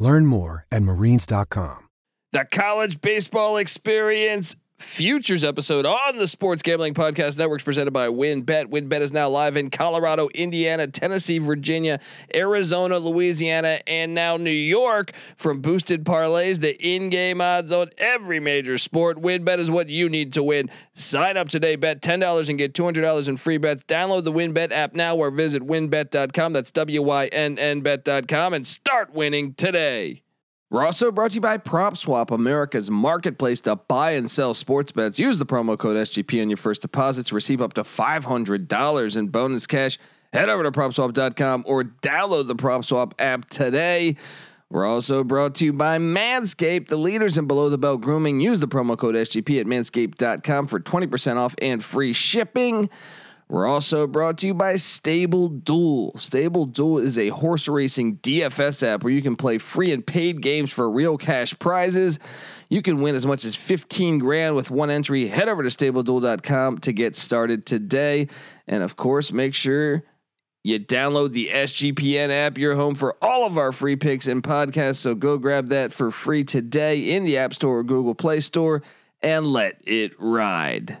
Learn more at marines.com. The college baseball experience futures episode on the Sports Gambling Podcast Network presented by WynnBET. WynnBET is now live in Colorado, Indiana, Tennessee, Virginia, Arizona, Louisiana, and now New York. From boosted parlays to in-game odds on every major sport, WynnBET is what you need to win. Sign up today, bet $10 and get $200 in free bets. Download the WynnBET app now or visit wynnbet.com. That's W-Y-N-N bet.com and start winning today. We're also brought to you by PropSwap, America's marketplace to buy and sell sports bets. Use the promo code SGP on your first deposit to receive up to $500 in bonus cash. Head over to PropSwap.com or download the PropSwap app today. We're also brought to you by Manscaped, the leaders in below the belt grooming. Use the promo code SGP at manscaped.com for 20% off and free shipping. We're also brought to you by Stable Duel. Stable Duel is a horse racing DFS app where you can play free and paid games for real cash prizes. You can win as much as 15 grand with one entry. Head over to stableduel.com to get started today. And of course, make sure you download the SGPN app. You're home for all of our free picks and podcasts. So go grab that for free today in the App Store or Google Play Store and let it ride.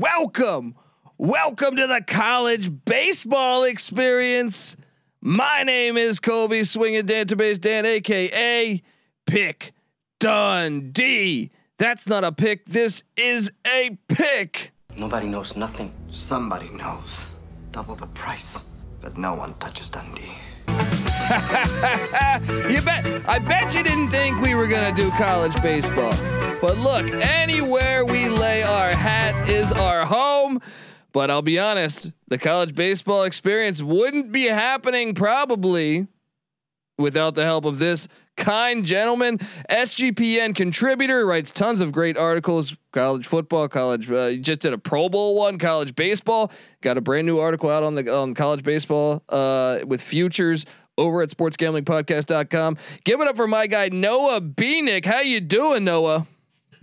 Welcome. Welcome to the college baseball experience. My name is Colby Swinging Database Dan, aka Pick Dundee. That's not a pick. This is a pick. Nobody knows nothing. Somebody knows. Double the price. But no one touches Dundee. You bet. I bet you didn't think we were gonna do college baseball. But look, anywhere we lay our hat is our home. But I'll be honest, the college baseball experience wouldn't be happening probably without the help of this kind gentleman, SGPN contributor, writes tons of great articles, college football, college, uh, just did a Pro Bowl one, college baseball, got a brand new article out on the college baseball uh, with futures over at sportsgamblingpodcast.com. Give it up for my guy Noah Bieniek. How you doing, Noah?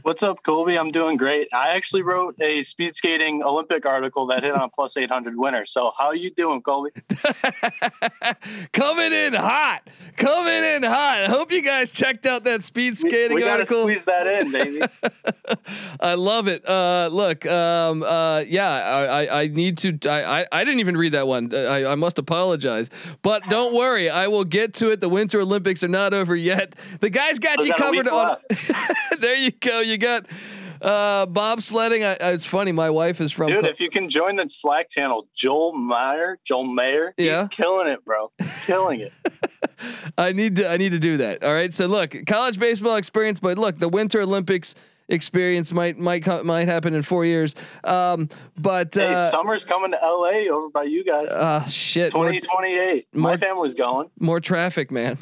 What's up, Colby? I'm doing great. I actually wrote a speed skating Olympic article that hit on plus 800 winner. So how you doing, Colby? Coming in hot. Coming in hot. I hope you guys checked out that speed We- skating we, gotta article. squeeze that in, baby. I love it. Uh, look, um, uh, yeah, I, I, I need to. I, I, I didn't even read that one. I, I must apologize, but don't worry, I will get to it. The Winter Olympics are not over yet. The guys got you got covered on. there you go. You got uh, bobsledding. I, I- it's funny. My wife is from. Dude, if you can join the Slack channel, Joel Meyer, Joel Mayer, Yeah. he's killing it, bro. Killing it. I need to. I need to do that. All right. So look, college baseball experience, but look, the Winter Olympics experience might might might happen in four years. Um, but hey, uh, summer's coming to LA over by you guys. uh, shit. 2028. more- My family's going. more traffic, man.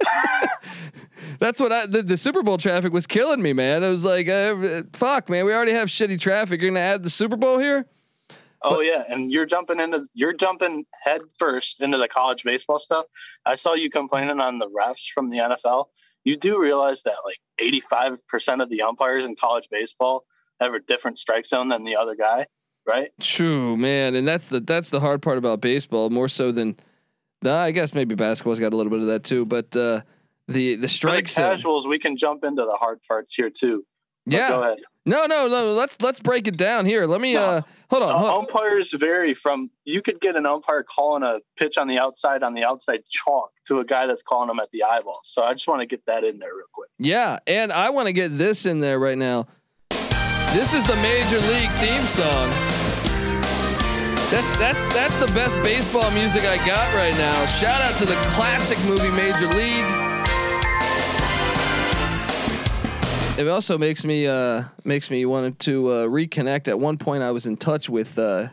That's what I the, the Super Bowl traffic was killing me, man. I was like, uh, fuck, man. We already have shitty traffic. You're gonna add the Super Bowl here? Oh yeah, and you're jumping into you're jumping head first into the college baseball stuff. I saw you complaining on the refs from the NFL. You do realize that like 85% of the umpires in college baseball have a different strike zone than the other guy, right? True, man. And that's the that's the hard part about baseball, more so than. Nah, I guess maybe basketball's got a little bit of that too, but uh, the the For the casuals, we can jump into the hard parts here too. But Yeah, Go ahead. No, no, no. Let's let's break it down here. Let me no. uh hold on. Hold uh, umpires vary from you could get an umpire calling a pitch on the outside on the outside chalk to a guy that's calling them at the eyeball. So I just want to get that in there real quick. Yeah, and I want to get this in there right now. This is the major league theme song. That's that's that's the best baseball music I got right now. Shout out to the classic movie Major League. It also makes me uh, makes me wanted to uh, reconnect. At one point, I was in touch with uh,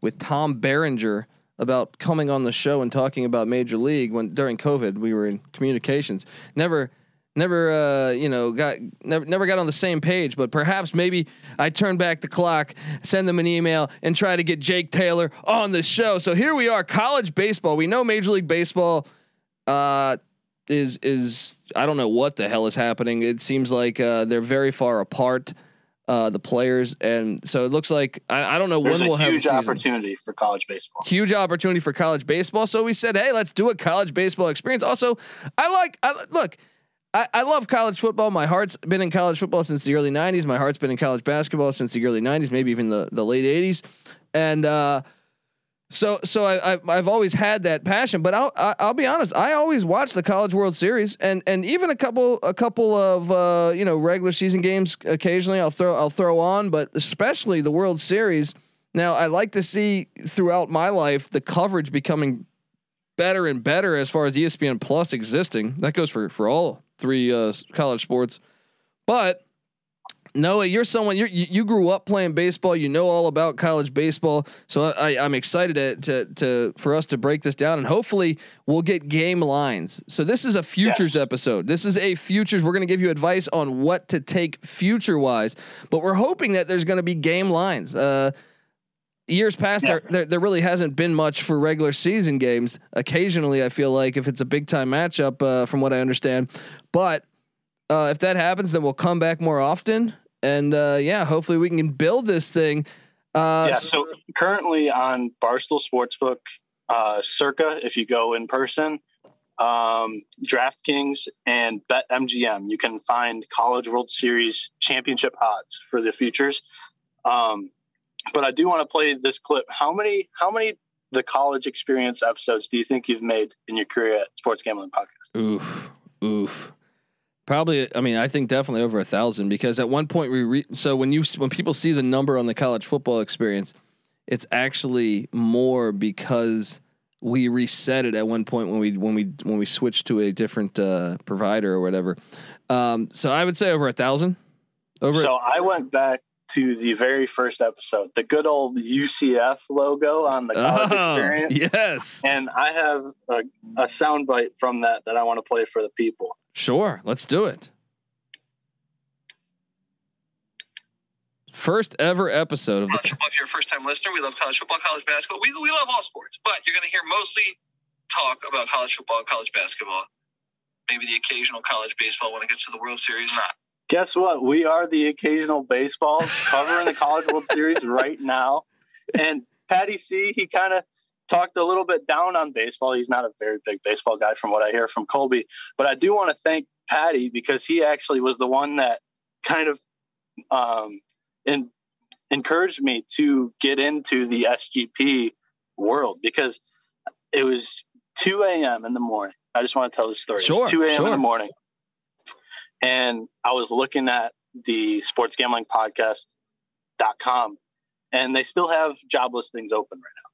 with Tom Berenger about coming on the show and talking about Major League when during COVID we were in communications. Never never uh, you know got never never got on the same page but perhaps maybe I turn back the clock send them an email and try to get Jake Taylor on the show so here we are college baseball we know Major League Baseball uh, is is I don't know what the hell is happening. It seems like uh, they're very far apart. Uh, the players, and so it looks like I, I don't know There's when we'll have a huge opportunity for college baseball. Huge opportunity for college baseball. So we said, hey, let's do a college baseball experience. Also, I like I, look. I, I love college football. My heart's been in college football since the early '90s. My heart's been in college basketball since the early '90s, maybe even the the late '80s. And uh, so, so I, I have always had that passion, but I'll I'll be honest. I always watch the College World Series, and and even a couple a couple of uh, you know regular season games occasionally. I'll throw I'll throw on, but especially the World Series. Now, I like to see throughout my life the coverage becoming better and better as far as ESPN Plus existing. That goes for for all three uh, college sports, but Noah, you're someone you you grew up playing baseball. You know all about college baseball. So I, I'm excited to, to, to for us to break this down, and hopefully we'll get game lines. So this is a futures yes. episode. This is a futures. We're going to give you advice on what to take future wise, but we're hoping that there's going to be game lines. Uh, years past, yeah. there, there, there really hasn't been much for regular season games. Occasionally, I feel like if it's a big time matchup, uh, from what I understand, but. Uh, if that happens, then we'll come back more often and uh, yeah, hopefully we can build this thing. Uh, yeah. So currently on Barstool Sportsbook, uh, Circa, if you go in person, um, DraftKings and BetMGM, you can find College World Series championship odds for the futures. Um, but I do want to play this clip. How many? How many? The college experience episodes do you think you've made in your career at Sports Gambling Podcast? Oof, oof. Probably, I mean, I think definitely over a thousand because at one point we re- so when you when people see the number on the college football experience, it's actually more because we reset it at one point when we when we when we switched to a different uh, provider or whatever. Um, so I would say over a thousand. Over. So I went back to the very first episode, the good old UCF logo on the college oh, experience. Yes, and I have a, a soundbite from that that I want to play for the people. Sure, let's do it. First ever episode of college football. If you're a first time listener, we love college football, college basketball. We, we love all sports, but you're going to hear mostly talk about college football, college basketball, maybe the occasional college baseball when it gets to the World Series. Not. Guess what? We are the occasional baseball covering the College World Series right now. And Patty C, he kind of talked a little bit down on baseball. He's not a very big baseball guy from what I hear from Colby, but I do want to thank Patty because he actually was the one that kind of um, in, encouraged me to get into the SGP world because it was 2 a.m. in the morning. I just want to tell the story. Sure, 2 a.m. Sure. in the morning. And I was looking at the sports gambling podcast.com and they still have job listings open right now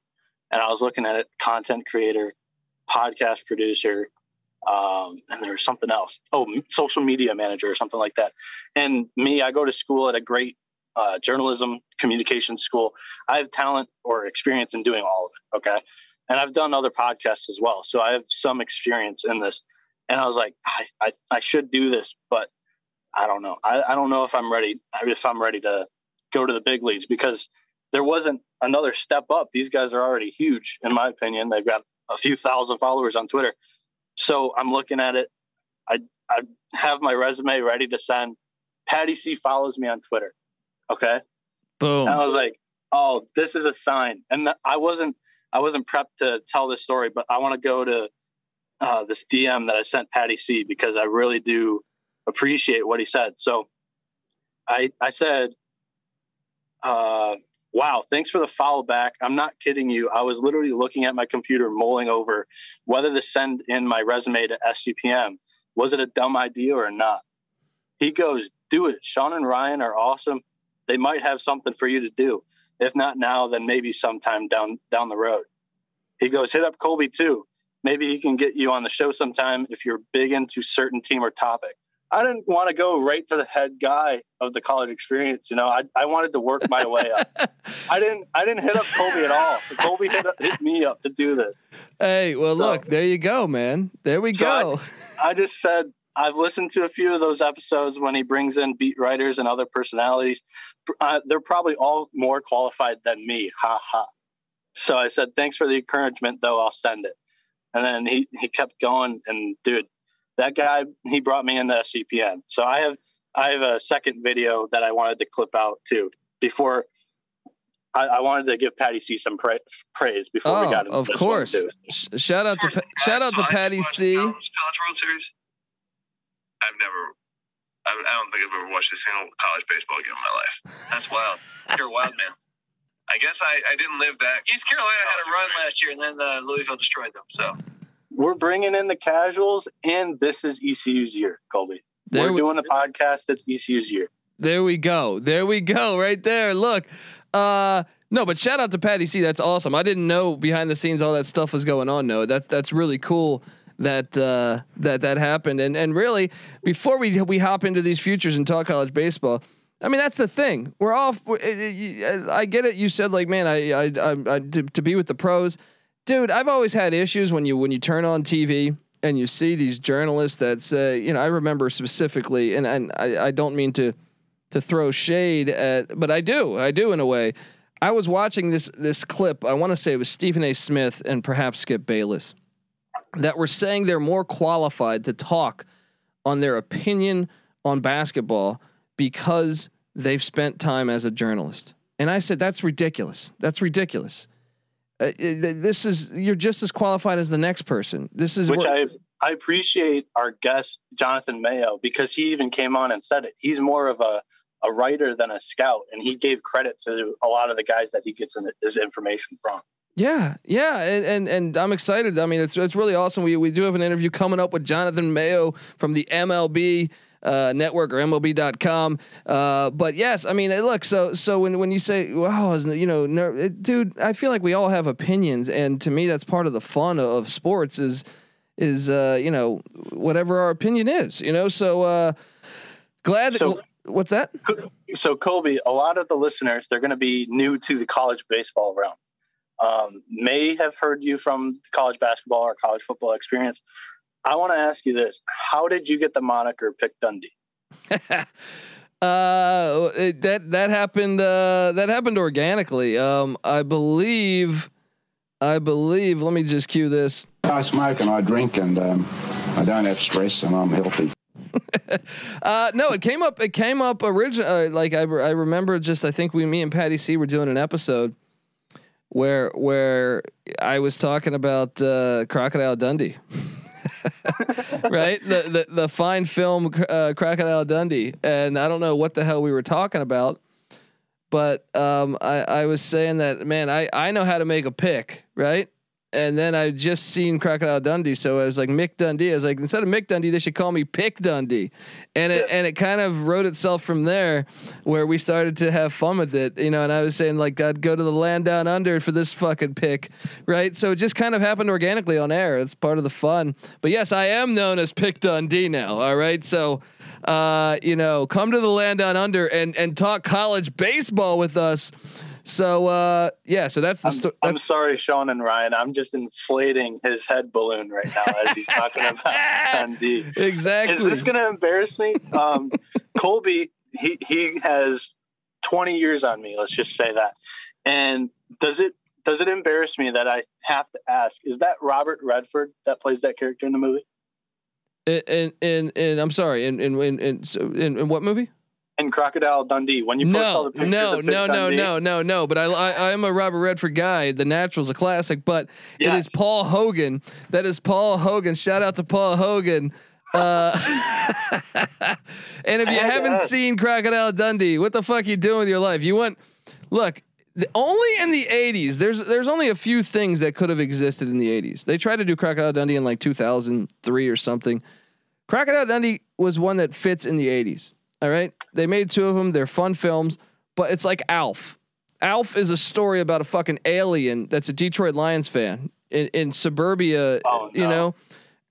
and I was looking at it content creator, podcast producer, um, and there was something else. Oh, social media manager or something like that. And me, I go to school at a great uh, journalism communication school. I have talent or experience in doing all of it. Okay. And I've done other podcasts as well. So I have some experience in this. And I was like, I, I, I should do this, but I don't know. I, I don't know if I'm ready, if I'm ready to go to the big leagues because there wasn't another step up. These guys are already huge, in my opinion. They've got a few thousand followers on Twitter. So I'm looking at it. I I have my resume ready to send. Patty C follows me on Twitter. Okay. Boom. And I was like, oh, this is a sign. And I wasn't I wasn't prepped to tell this story, but I want to go to uh, this DM that I sent Patty C because I really do appreciate what he said. So I I said Uh, wow, thanks for the follow back. I'm not kidding you. I was literally looking at my computer, mulling over whether to send in my resume to SGPN. Was it a dumb idea or not? He goes, Do it. Sean and Ryan are awesome. They might have something for you to do. If not now, then maybe sometime down down the road. He goes, Hit up Colby too. Maybe he can get you on the show sometime if you're big into certain team or topic. I didn't want to go right to the head guy of the college experience. You know, I, I wanted to work my way up. I didn't I didn't hit up Colby at all. Colby hit, hit me up to do this. Hey, well, so, look, there you go, man. There we so go. I, I just said I've listened to a few of those episodes when he brings in beat writers and other personalities. Uh, they're probably all more qualified than me. Ha ha. So I said, thanks for the encouragement, though. I'll send it. And then he, he kept going. And dude, that guy he brought me into SGPN. So I have I have a second video that I wanted to clip out too before. I, I wanted to give Patty C some pra- praise before oh, we got into of course. Sh- shout out to shout out to Patty C. College World Series. I've never. I, I don't think I've ever watched a single college baseball game in my life. That's wild. You're a wild man. I guess I, I didn't live that. East Carolina had a run last year, and then uh, Louisville destroyed them. So we're bringing in the casuals, and this is ECU's year, Colby. There we're we, doing a podcast that's ECU's year. There we go. There we go. Right there. Look. Uh, no, but shout out to Patty C. That's awesome. I didn't know behind the scenes all that stuff was going on. No, that that's really cool that uh, that that happened. And and really, before we we hop into these futures and talk college baseball, I mean that's the thing. We're all. Eh, eh, eh, I get it. You said like, man, I I, I, I to, to be with the pros dude, I've always had issues when you when you turn on TV and you see these journalists that say, you know, I remember specifically, and and I, I don't mean to to throw shade at, but I do, I do in a way. I was watching this this clip. I want to say it was Stephen A. Smith and perhaps Skip Bayless that were saying they're more qualified to talk on their opinion on basketball because they've spent time as a journalist. And I said that's ridiculous. That's ridiculous. Uh, this is you're just as qualified as the next person. This is which I I appreciate our guest Jonathan Mayo because he even came on and said it. He's more of a a writer than a scout, and he gave credit to a lot of the guys that he gets his information from. Yeah, yeah, and, and and I'm excited. I mean, it's it's really awesome. We we do have an interview coming up with Jonathan Mayo from the MLB uh, network or MLB.com. Uh, but yes, I mean, look, so so when when you say, wow, you know, ner- dude, I feel like we all have opinions, and to me, that's part of the fun of sports is is uh, you know whatever our opinion is, you know. So uh, glad. So, what's that? So Colby, a lot of the listeners they're going to be new to the college baseball realm. Um, may have heard you from college basketball or college football experience. I want to ask you this: How did you get the moniker Pick Dundee? uh, it, that that happened. Uh, that happened organically. Um, I believe. I believe. Let me just cue this. I smoke and I drink and um, I don't have stress and I'm healthy. uh, no, it came up. It came up originally. Uh, like I, I remember just. I think we, me and Patty C, were doing an episode where where I was talking about uh, Crocodile Dundee. right? The, the the fine film uh, Crocodile Dundee, and I don't know what the hell we were talking about, but um, I I was saying that man, I I know how to make a pick, right? And then I just seen Crocodile Dundee, so I was like Mick Dundee. I was like, instead of Mick Dundee, they should call me Pick Dundee, and it and it kind of wrote itself from there, where we started to have fun with it, you know. And I was saying like, I'd go to the land down under for this fucking pick, right? So it just kind of happened organically on air. It's part of the fun. But yes, I am known as Pick Dundee now. All right, so. Uh, you know, come to the land down under and and talk college baseball with us. So uh, yeah, so that's the story. I'm sorry, Sean and Ryan. I'm just inflating his head balloon right now as he's talking about Dundee. Exactly. Is this going to embarrass me? Um, Colby, he he has 20 years on me. Let's just say that. And does it does it embarrass me that I have to ask? Is that Robert Redford that plays that character in the movie? In in in I'm sorry. In in in in, in, in what movie? And Crocodile Dundee when you post no, all the pictures. No, no, no, no, no, no. But I, I, I'm a Robert Redford guy. The Natural's a classic, but yes. it is Paul Hogan. That is Paul Hogan. Shout out to Paul Hogan. Uh, and if you haven't seen Crocodile Dundee, what the fuck you doing with your life? You want Look, the, only in the '80s. There's there's only a few things that could have existed in the '80s. They tried to do Crocodile Dundee in like 2003 or something. Crocodile Dundee was one that fits in the '80s. All right, they made two of them. They're fun films, but it's like Alf. Alf is a story about a fucking alien that's a Detroit Lions fan in, in suburbia. Oh, You know,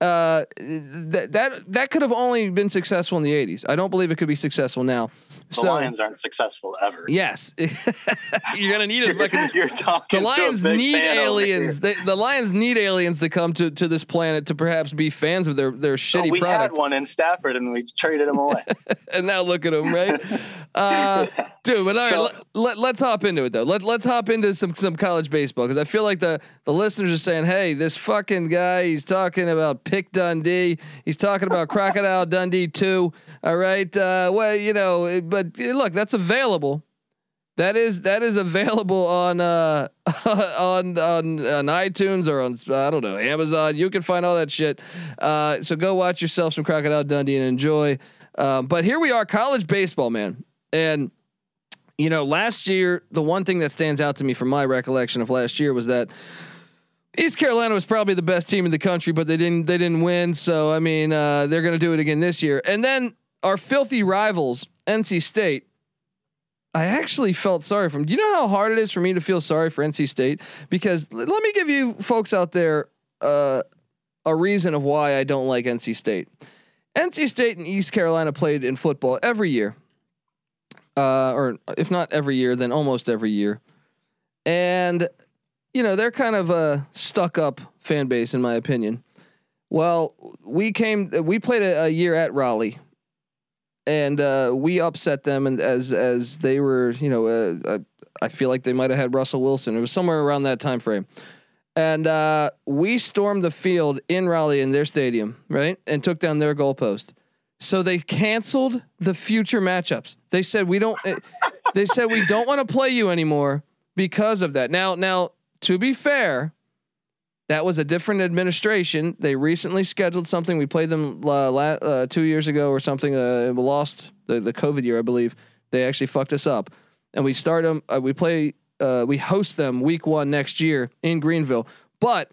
uh, that that that could have only been successful in the '80s. I don't believe it could be successful now. The so Lions aren't successful ever. yes, you're gonna need a fucking. You're talking The Lions need aliens. They, the Lions need aliens to come to, to this planet to perhaps be fans of their their So shitty we product. had one in Stafford and we traded him away. and now look at him, right? Uh, dude, but all right, So- let, us hop into it though. Let, let's hop into some some college baseball because I feel like the the listeners are saying, "Hey, this fucking guy, he's talking about Pick Dundee, he's talking about Crocodile Dundee too." All right, uh, well, you know, but look, that's available. That is that is available on uh on on on iTunes or on I don't know Amazon. You can find all that shit. Uh, so go watch yourself some Crocodile Dundee and enjoy. Um, but here we are, college baseball, man, and you know last year the one thing that stands out to me from my recollection of last year was that East Carolina was probably the best team in the country, but they didn't they didn't win. So I mean uh, they're going to do it again this year. And then our filthy rivals, NC State. I actually felt sorry for them. Do you know how hard it is for me to feel sorry for NC State? Because l- let me give you folks out there uh, a reason of why I don't like NC State. NC State and East Carolina played in football every year, uh, or if not every year, then almost every year. And you know they're kind of a stuck-up fan base, in my opinion. Well, we came, we played a, a year at Raleigh, and uh, we upset them, and as as they were, you know, uh, I, I feel like they might have had Russell Wilson. It was somewhere around that time frame, and uh, we stormed the field in Raleigh in their stadium, right, and took down their goalpost. So they canceled the future matchups. They said we don't. eh, they said we don't want to play you anymore because of that. Now, now to be fair, that was a different administration. They recently scheduled something. We played them uh, la- uh, two years ago or something. Uh, we lost the the COVID year, I believe. They actually fucked us up, and we start them. Uh, we play. Uh, we host them week one next year in Greenville. But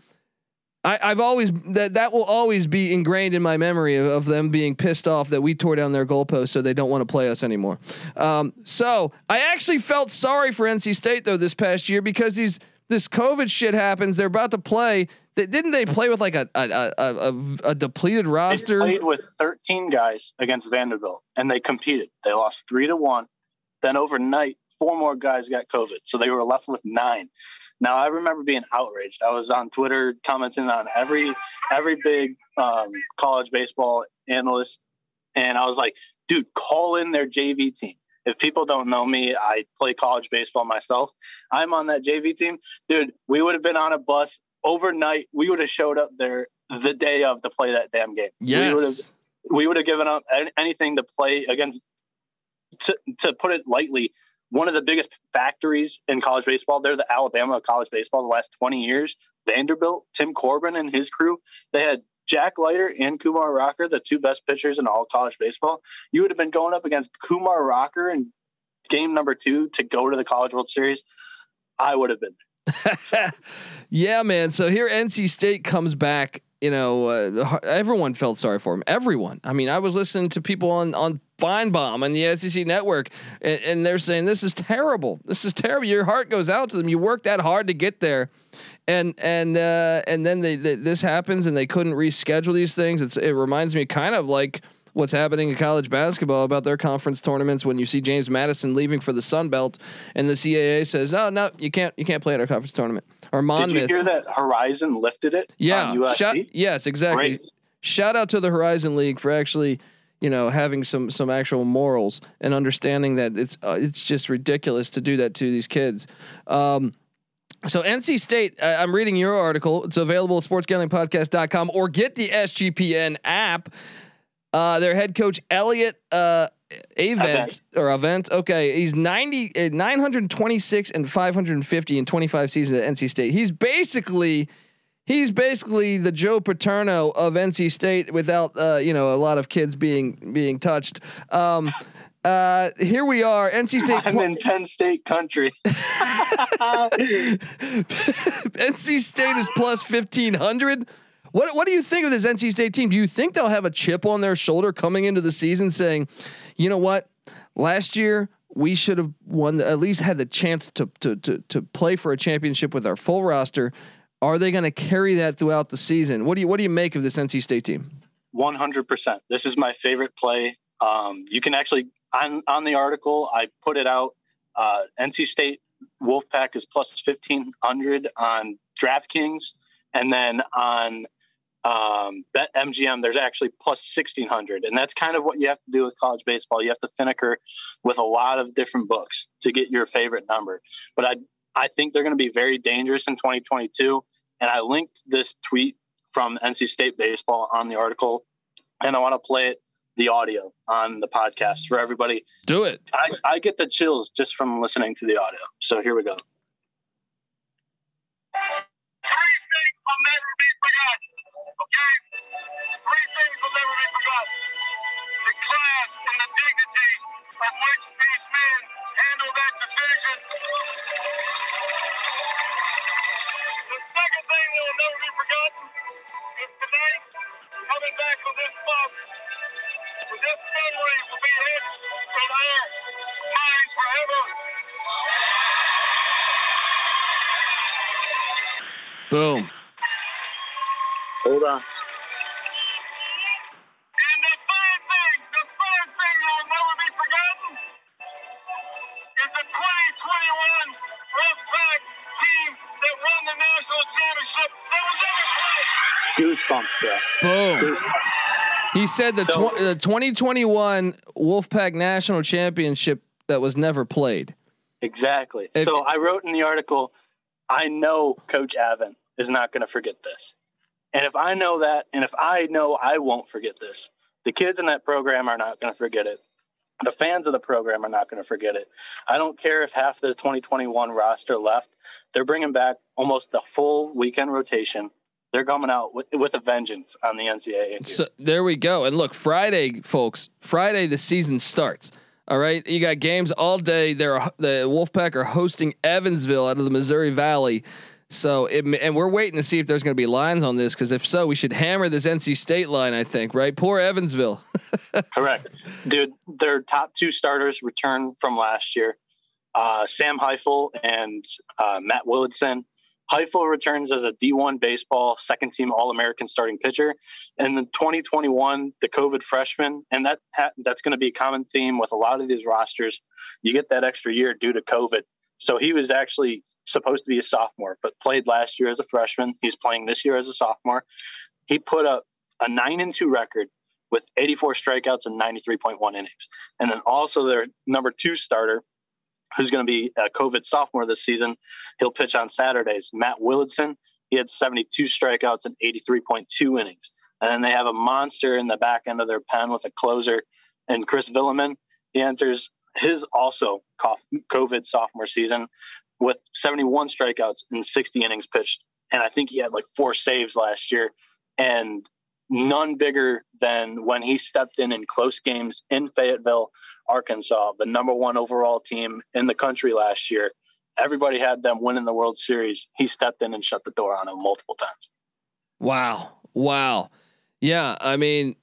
I, I've always that that will always be ingrained in my memory of, of them being pissed off that we tore down their goalpost, so they don't want to play us anymore. Um, so I actually felt sorry for NC State though this past year because these this COVID shit happens. They're about to play. They, didn't they play with like a a, a, a, a depleted roster? They played with 13 guys against Vanderbilt and they competed. They lost three to one. Then overnight, four more guys got COVID. So they were left with nine. Now I remember being outraged. I was on Twitter commenting on every every big um, college baseball analyst, and I was like, "Dude, call in their JV team." If people don't know me, I play college baseball myself. I'm on that JV team, dude. We would have been on a bus overnight. We would have showed up there the day of to play that damn game. We would have Yes. we would have given up anything to play against. To, to put it lightly, one of the biggest factories in college baseball. They're the Alabama of college baseball. The last twenty years, Vanderbilt, Tim Corbin and his crew. They had Jack Leiter and Kumar Rocker, the two best pitchers in all college baseball. You would have been going up against Kumar Rocker in game number two to go to the College World Series. I would have been. yeah, man. So here NC State comes back. You know, uh, everyone felt sorry for him. Everyone. I mean, I was listening to people on on Finebaum and the SEC network, and, and they're saying this is terrible. This is terrible. Your heart goes out to them. You worked that hard to get there, and and uh, and then they, they, this happens, and they couldn't reschedule these things. It's, it reminds me kind of like what's happening in college basketball about their conference tournaments when you see James Madison leaving for the Sun Belt and the CAA says, "No, no, you can't you can't play at our conference tournament." Or Monmouth. Did you hear that Horizon lifted it? Yeah. Shout, yes, exactly. Great. Shout out to the Horizon League for actually, you know, having some some actual morals and understanding that it's uh, it's just ridiculous to do that to these kids. Um, so NC State, I, I'm reading your article. It's available at sportsgamblingpodcast.com or get the SGPN app. Uh, their head coach Elliott uh, Avent Avent. or Avent. Okay, he's 90, uh, 926 and 550 in 25 seasons at NC State. He's basically he's basically the Joe Paterno of NC State without uh, you know a lot of kids being being touched. Um, Uh, here we are, NC State. I'm in Penn State country. NC State is plus fifteen hundred. What what do you think of this NC State team? Do you think they'll have a chip on their shoulder coming into the season, saying, you know what, last year we should have won, at least had the chance to to to to play for a championship with our full roster. Are they going to carry that throughout the season? What do you what do you make of this NC State team? One hundred percent. This is my favorite play. Um, you can actually on on the article I put it out. Uh, NC State Wolfpack is plus fifteen hundred on DraftKings, and then on um, Bet MGM, there's actually plus 1600. And that's kind of what you have to do with college baseball. You have to finicker with a lot of different books to get your favorite number. But I, I think they're going to be very dangerous in 2022. And I linked this tweet from NC State Baseball on the article, and I want to play it the audio on the podcast for everybody. Do it. I, I get the chills just from listening to the audio. So here we go. Three things will never be forgotten. Okay? Three things will never be forgotten. The class and the dignity of which these men handled that decision. The second thing that will never be forgotten is tonight, coming back from this bus, with this memory will be etched in our minds forever. Boom. Hold on. And the third thing, the third thing that will never be forgotten is the 2021 Wolfpack team that won the national championship that was ever played. Goosebumps, bro. Boom. Goosebumps. He said the, So- tw- the 2021 Wolfpack National Championship that was never played. Exactly. If- so I wrote in the article, I know Coach Avent is not going to forget this. And if I know that, and if I know I won't forget this, the kids in that program are not going to forget it. The fans of the program are not going to forget it. I don't care if half the 2021 roster left. They're bringing back almost the full weekend rotation. They're coming out with, with a vengeance on the NCAA. So there we go. And look, Friday, folks. Friday the season starts. All right, you got games all day. They're the Wolfpack are hosting Evansville out of the Missouri Valley. So it, and we're waiting to see if there's going to be lines on this because if so, we should hammer this NC State line. I think right. Poor Evansville. Correct. Dude, their top two starters return from last year uh, Sam Highfill and uh, Matt Willadsen. Highfill returns as a D1 baseball second team All American starting pitcher. And then 2021, the COVID freshman, and that ha- that's going to be a common theme with a lot of these rosters. You get that extra year due to COVID. So he was actually supposed to be a sophomore, but played last year as a freshman. He's playing this year as a sophomore. He put up a nine and two record with 84 strikeouts and 93.1 innings. And then also their number two starter, who's going to be a COVID sophomore this season, he'll pitch on Saturdays. Matt Willadsen, he had 72 strikeouts and 83.2 innings. And then they have a monster in the back end of their pen with a closer. And Chris Villaman, he enters his also COVID sophomore season with 71 strikeouts and 60 innings pitched. And I think he had like four saves last year. And none bigger than when he stepped in in close games in Fayetteville, Arkansas, the number one overall team in the country last year. Everybody had them winning the World Series. He stepped in and shut the door on them multiple times. Wow. Wow. Yeah. I mean,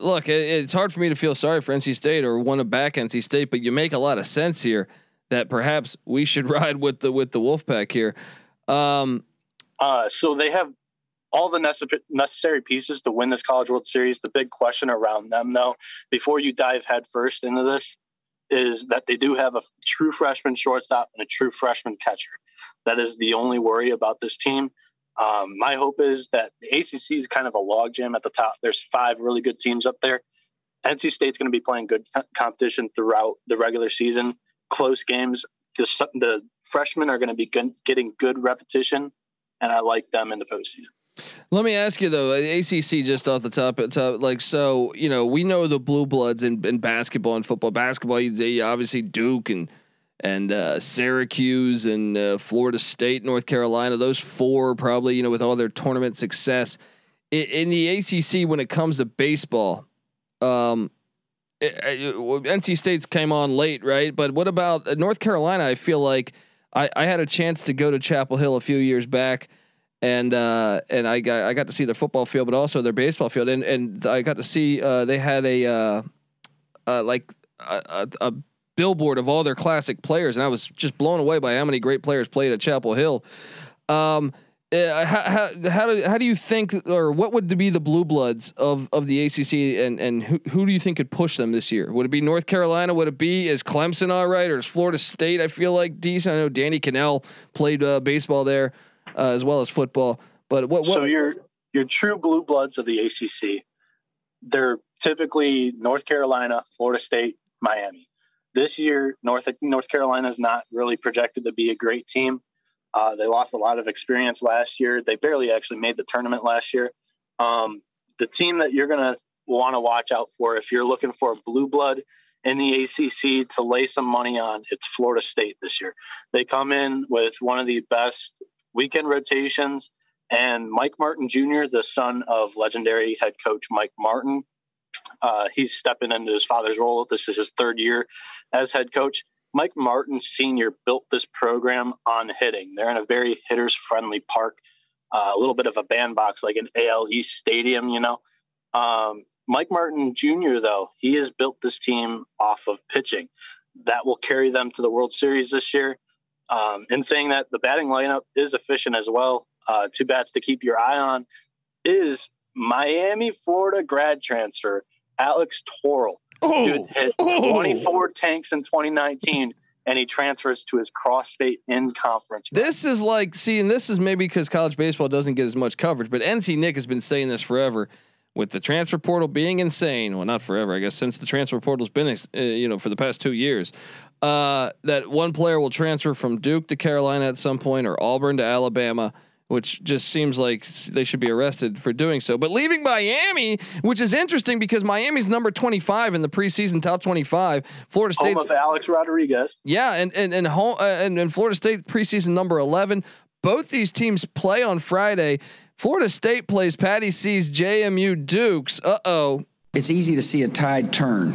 look, it, it's hard for me to feel sorry for NC State or want to back NC State, but you make a lot of sense here that perhaps we should ride with the with the Wolfpack here. Um, Uh, so they have all the necessary pieces to win this College World Series. The big question around them, though, before you dive headfirst into this, is that they do have a true freshman shortstop and a true freshman catcher. That is the only worry about this team. Um, my hope is that the ACC is kind of a logjam at the top. There's five really good teams up there. NC State's going to be playing good competition throughout the regular season, close games. The, the freshmen are going to be getting good repetition, and I like them in the postseason. Let me ask you though, ACC just off the top, top like so, you know, we know the blue bloods in, in basketball and football. Basketball, you, they obviously Duke and and uh, Syracuse and uh, Florida State, North Carolina. Those four probably, you know, with all their tournament success. In, in the ACC, when it comes to baseball, um, uh, NC State's came on late, right? But what about uh, North Carolina? I feel like I, I had a chance to go to Chapel Hill a few years back, and uh, and I got I got to see their football field, but also their baseball field, and and I got to see uh, they had a uh, uh, like a, a, billboard of all their classic players, and I was just blown away by how many great players played at Chapel Hill. Um, uh, how, how, how, do how do you think or what would be the blue bloods of of the ACC and and who, who do you think could push them this year? Would it be North Carolina? Would it be is Clemson all right or is Florida State? I feel like decent. I know Danny Kanell played uh, baseball there uh, as well as football. But what, what so your your true blue bloods of the ACC, they're typically North Carolina, Florida State, Miami. This year, North North Carolina is not really projected to be a great team. Uh, they lost a lot of experience last year. They barely actually made the tournament last year. Um, the team that you're going to want to watch out for if you're looking for a blue blood in the ACC to lay some money on, it's Florida State this year. They come in with one of the best weekend rotations. And Mike Martin Jr., the son of legendary head coach Mike Martin, uh, he's stepping into his father's role. This is his third year as head coach. Mike Martin Sr. built this program on hitting. They're in a very hitters friendly park, uh, a little bit of a bandbox like an AL East stadium, you know. Um, Mike Martin Jr., though, he has built this team off of pitching. That will carry them to the World Series this year. Um, in saying that, the batting lineup is efficient as well. Uh, two bats to keep your eye on is Miami, Florida grad transfer, Alex. Oh, Dude hit oh. 24 tanks in 2019 and he transfers to his cross state in conference. This is like seeing this is maybe because college baseball doesn't get as much coverage, but NC Nick has been saying this forever with the transfer portal being insane. Well, not forever, I guess, since the transfer portal's been, uh, you know, for the past two years. Uh, that one player will transfer from Duke to Carolina at some point or Auburn to Alabama which just seems like they should be arrested for doing so. But leaving Miami, which is interesting because Miami's number 25 in the preseason top 25. Florida State of Alex Rodriguez. Yeah, and and and home uh, and, and Florida State preseason number 11. Both these teams play on Friday. Florida State plays Patty C's JMU Dukes. Uh oh. It's easy to see a tide turn.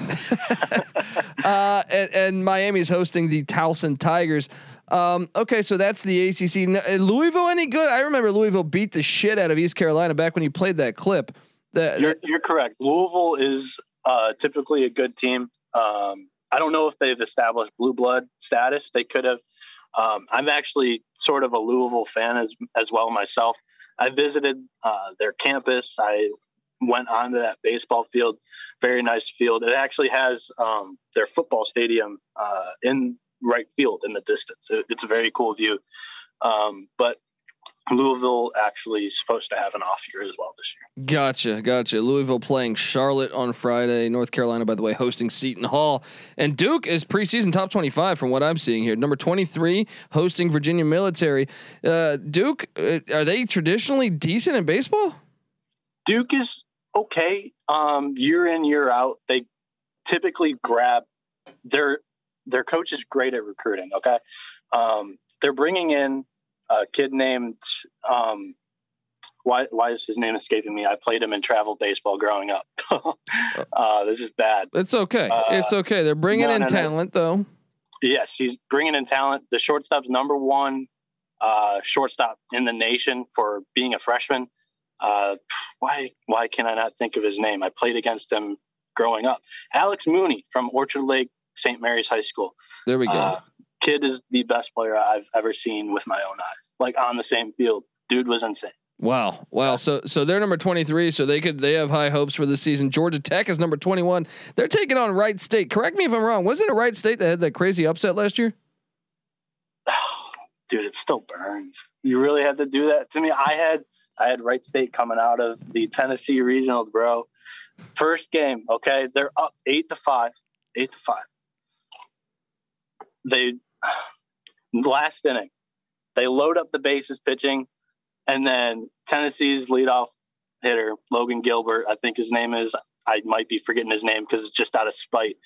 uh, and, and Miami's hosting the Towson Tigers. Um, okay, so that's the ACC. Uh, Louisville any good? I remember Louisville beat the shit out of East Carolina back when you played that clip. The, you're, you're correct. Louisville is uh, typically a good team. Um, I don't know if they've established blue blood status. They could have. Um, I'm actually sort of a Louisville fan as as well myself. I visited uh, their campus. I went onto that baseball field, very nice field. It actually has um, their football stadium uh, in right field in the distance. It, it's a very cool view. Um, but Louisville actually is supposed to have an off year as well this year. Gotcha, gotcha. Louisville playing Charlotte on Friday. North Carolina, by the way, hosting Seton Hall, and Duke is preseason top twenty-five from what I'm seeing here. Number twenty-three, hosting Virginia Military. Uh, Duke, uh, are they traditionally decent in baseball? Duke is okay. Um, year in, year out, they typically grab. They're their coach is great at recruiting. Okay, um, they're bringing in a kid named. Um, why why is his name escaping me? I played him in travel baseball growing up. uh, this is bad. It's okay. Uh, it's okay. They're bringing no, in no, talent no. though. Yes, he's bringing in talent. The shortstop's number one uh, shortstop in the nation for being a freshman. Uh, why why can I not think of his name? I played against him growing up. Alex Mooney from Orchard Lake St. Mary's High School. There we go. Kid is the best player I've ever seen with my own eyes. Like on the same field, dude was insane. Wow. Wow. So so they're number 23, so they could they have high hopes for this season. Georgia Tech is number 21. They're taking on Wright State. Correct me if I'm wrong. Wasn't it Wright State that had that crazy upset last year? Dude, it still burns. You really had to do that to me. I had I had Wright State coming out of the Tennessee Regionals, bro. First game, okay, they're up eight to five, eight to five they last inning they load up the bases pitching, and then Tennessee's leadoff hitter Logan Gilbert, I think his name is. I might be forgetting his name because it's just out of spite.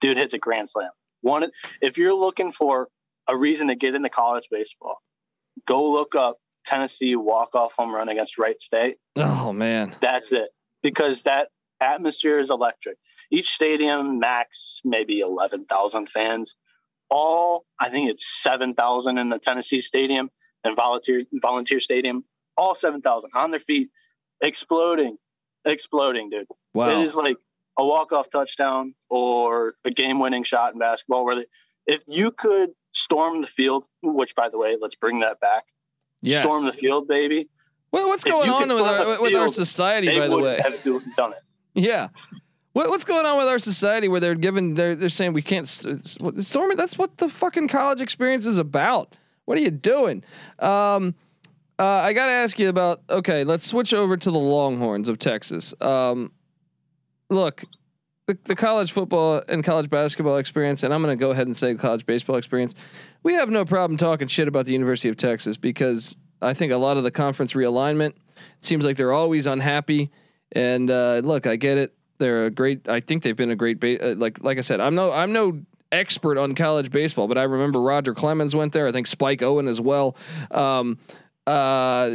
Dude hits a grand slam. One, if you're looking for a reason to get into college baseball, go look up Tennessee walk off home run against Wright State. Oh man, that's it. Because that Atmosphere is electric. Each stadium max maybe eleven thousand fans. All I think it's seven thousand in the Tennessee Stadium and Volunteer Volunteer Stadium. All seven thousand on their feet, exploding, exploding, dude. Wow. It is like a walk-off touchdown or a game-winning shot in basketball where they, if you could storm the field, which by the way, let's bring that back. yes. Storm the field, baby. Well, what's If going on with our, with our society, by the way? have done it. Yeah. What, what's going on with our society where they're giving they're they're saying we can't st- st- storm it? That's what the fucking college experience is about. What are you doing? Um, uh, I got to ask you about. Okay, let's switch over to the Longhorns of Texas. Um, look, the, the college football and college basketball experience, and I'm going to go ahead and say college baseball experience. We have no problem talking shit about the University of Texas because I think a lot of the conference realignment it seems like they're always unhappy. And uh, look, I get it. They're a great. I think they've been a great. Ba- uh, like like I said, I'm no I'm no expert on college baseball, but I remember Roger Clemens went there. I think Spike Owen as well. Um, uh,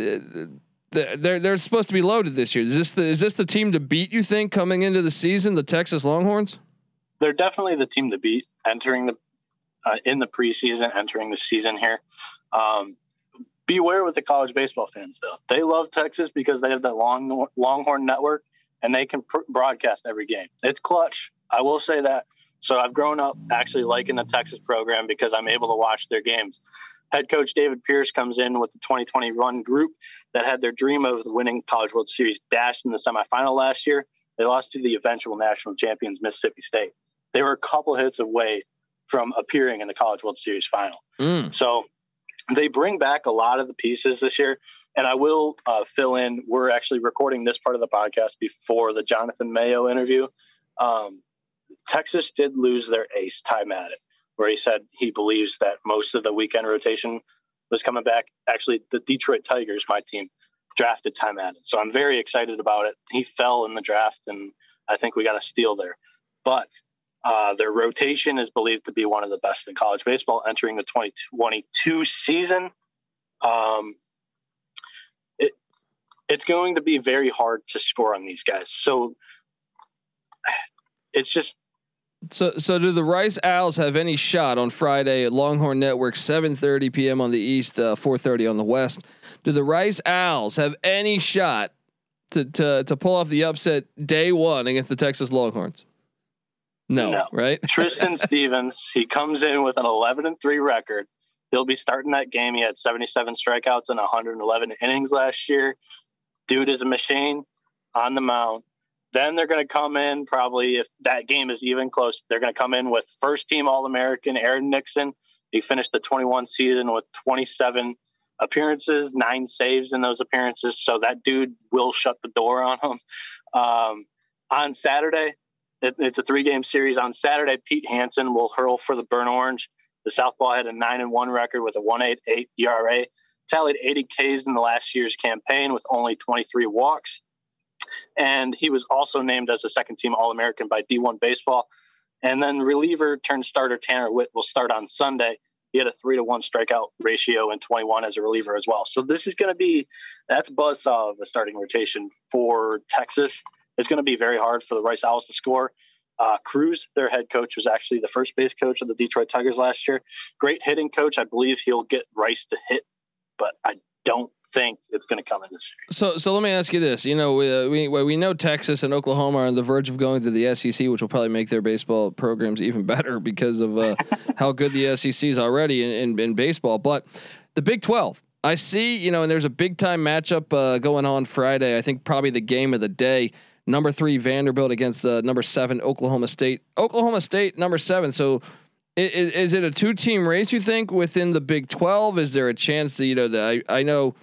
they're they're supposed to be loaded this year. Is this the is this the team to beat? You think coming into the season, the Texas Longhorns? They're definitely the team to beat entering the uh, in the preseason, entering the season here. Um, beware with the college baseball fans, though. They love Texas because they have that long Longhorn network and they can pr- broadcast every game. It's clutch. I will say that. So I've grown up actually liking the Texas program because I'm able to watch their games. Head coach David Pierce comes in with the 2020 run group that had their dream of winning College World Series dashed in the semifinal last year. They lost to the eventual national champions, Mississippi State. They were a couple hits away from appearing in the College World Series final. Mm. So they bring back a lot of the pieces this year. And I will uh, fill in. We're actually recording this part of the podcast before the Jonathan Mayo interview. Um, Texas did lose their ace, Ty Madden, where he said he believes that most of the weekend rotation was coming back. Actually, the Detroit Tigers, my team, drafted Ty Madden. So I'm very excited about it. He fell in the draft, and I think we got a steal there. But uh, their rotation is believed to be one of the best in college baseball entering the 2022 season. Um, it's going to be very hard to score on these guys. So it's just So so do the Rice Owls have any shot on Friday at Longhorn Network 7:30 p.m. on the east, uh, 4:30 on the west? Do the Rice Owls have any shot to to to pull off the upset day 1 against the Texas Longhorns? No, No. right? Tristan Stevens. He comes in with an 11 and 3 record. He'll be starting that game. He had 77 strikeouts and 111 innings last year. Dude is a machine on the mound. Then they're going to come in probably if that game is even close. They're going to come in with first team All American Aaron Nixon. He finished the 21 season with 27 appearances, nine saves in those appearances. So that dude will shut the door on him. Um, on Saturday, it, it's a three game series. On Saturday, Pete Hansen will hurl for the Burn Orange. The Southpaw had a nine and one record with a one eight eight ERA. Tallied 80 Ks in the last year's campaign with only 23 walks. And he was also named as a second team All American by D1 Baseball. And then reliever turned starter Tanner Witt will start on Sunday. He had a three to one strikeout ratio in 21 as a reliever as well. So this is going to be that's buzzsaw of the starting rotation for Texas. It's going to be very hard for the Rice Owls to score. Uh, Cruz, their head coach, was actually the first base coach of the Detroit Tigers last year. Great hitting coach. I believe he'll get Rice to hit, but I don't think it's going to come in this year. So, so let me ask you this. You know, we, uh, we we know Texas and Oklahoma are on the verge of going to the SEC, which will probably make their baseball programs even better because of uh, how good the SEC is already in, in, in baseball. But the Big Twelve, I see. You know, and there's a big time matchup uh, going on Friday. I think probably the game of the day. Number three Vanderbilt against uh, number seven Oklahoma State. Oklahoma State number seven. So. Is, is it a two-team race? You think within the Big Twelve? Is there a chance that you know that I, I know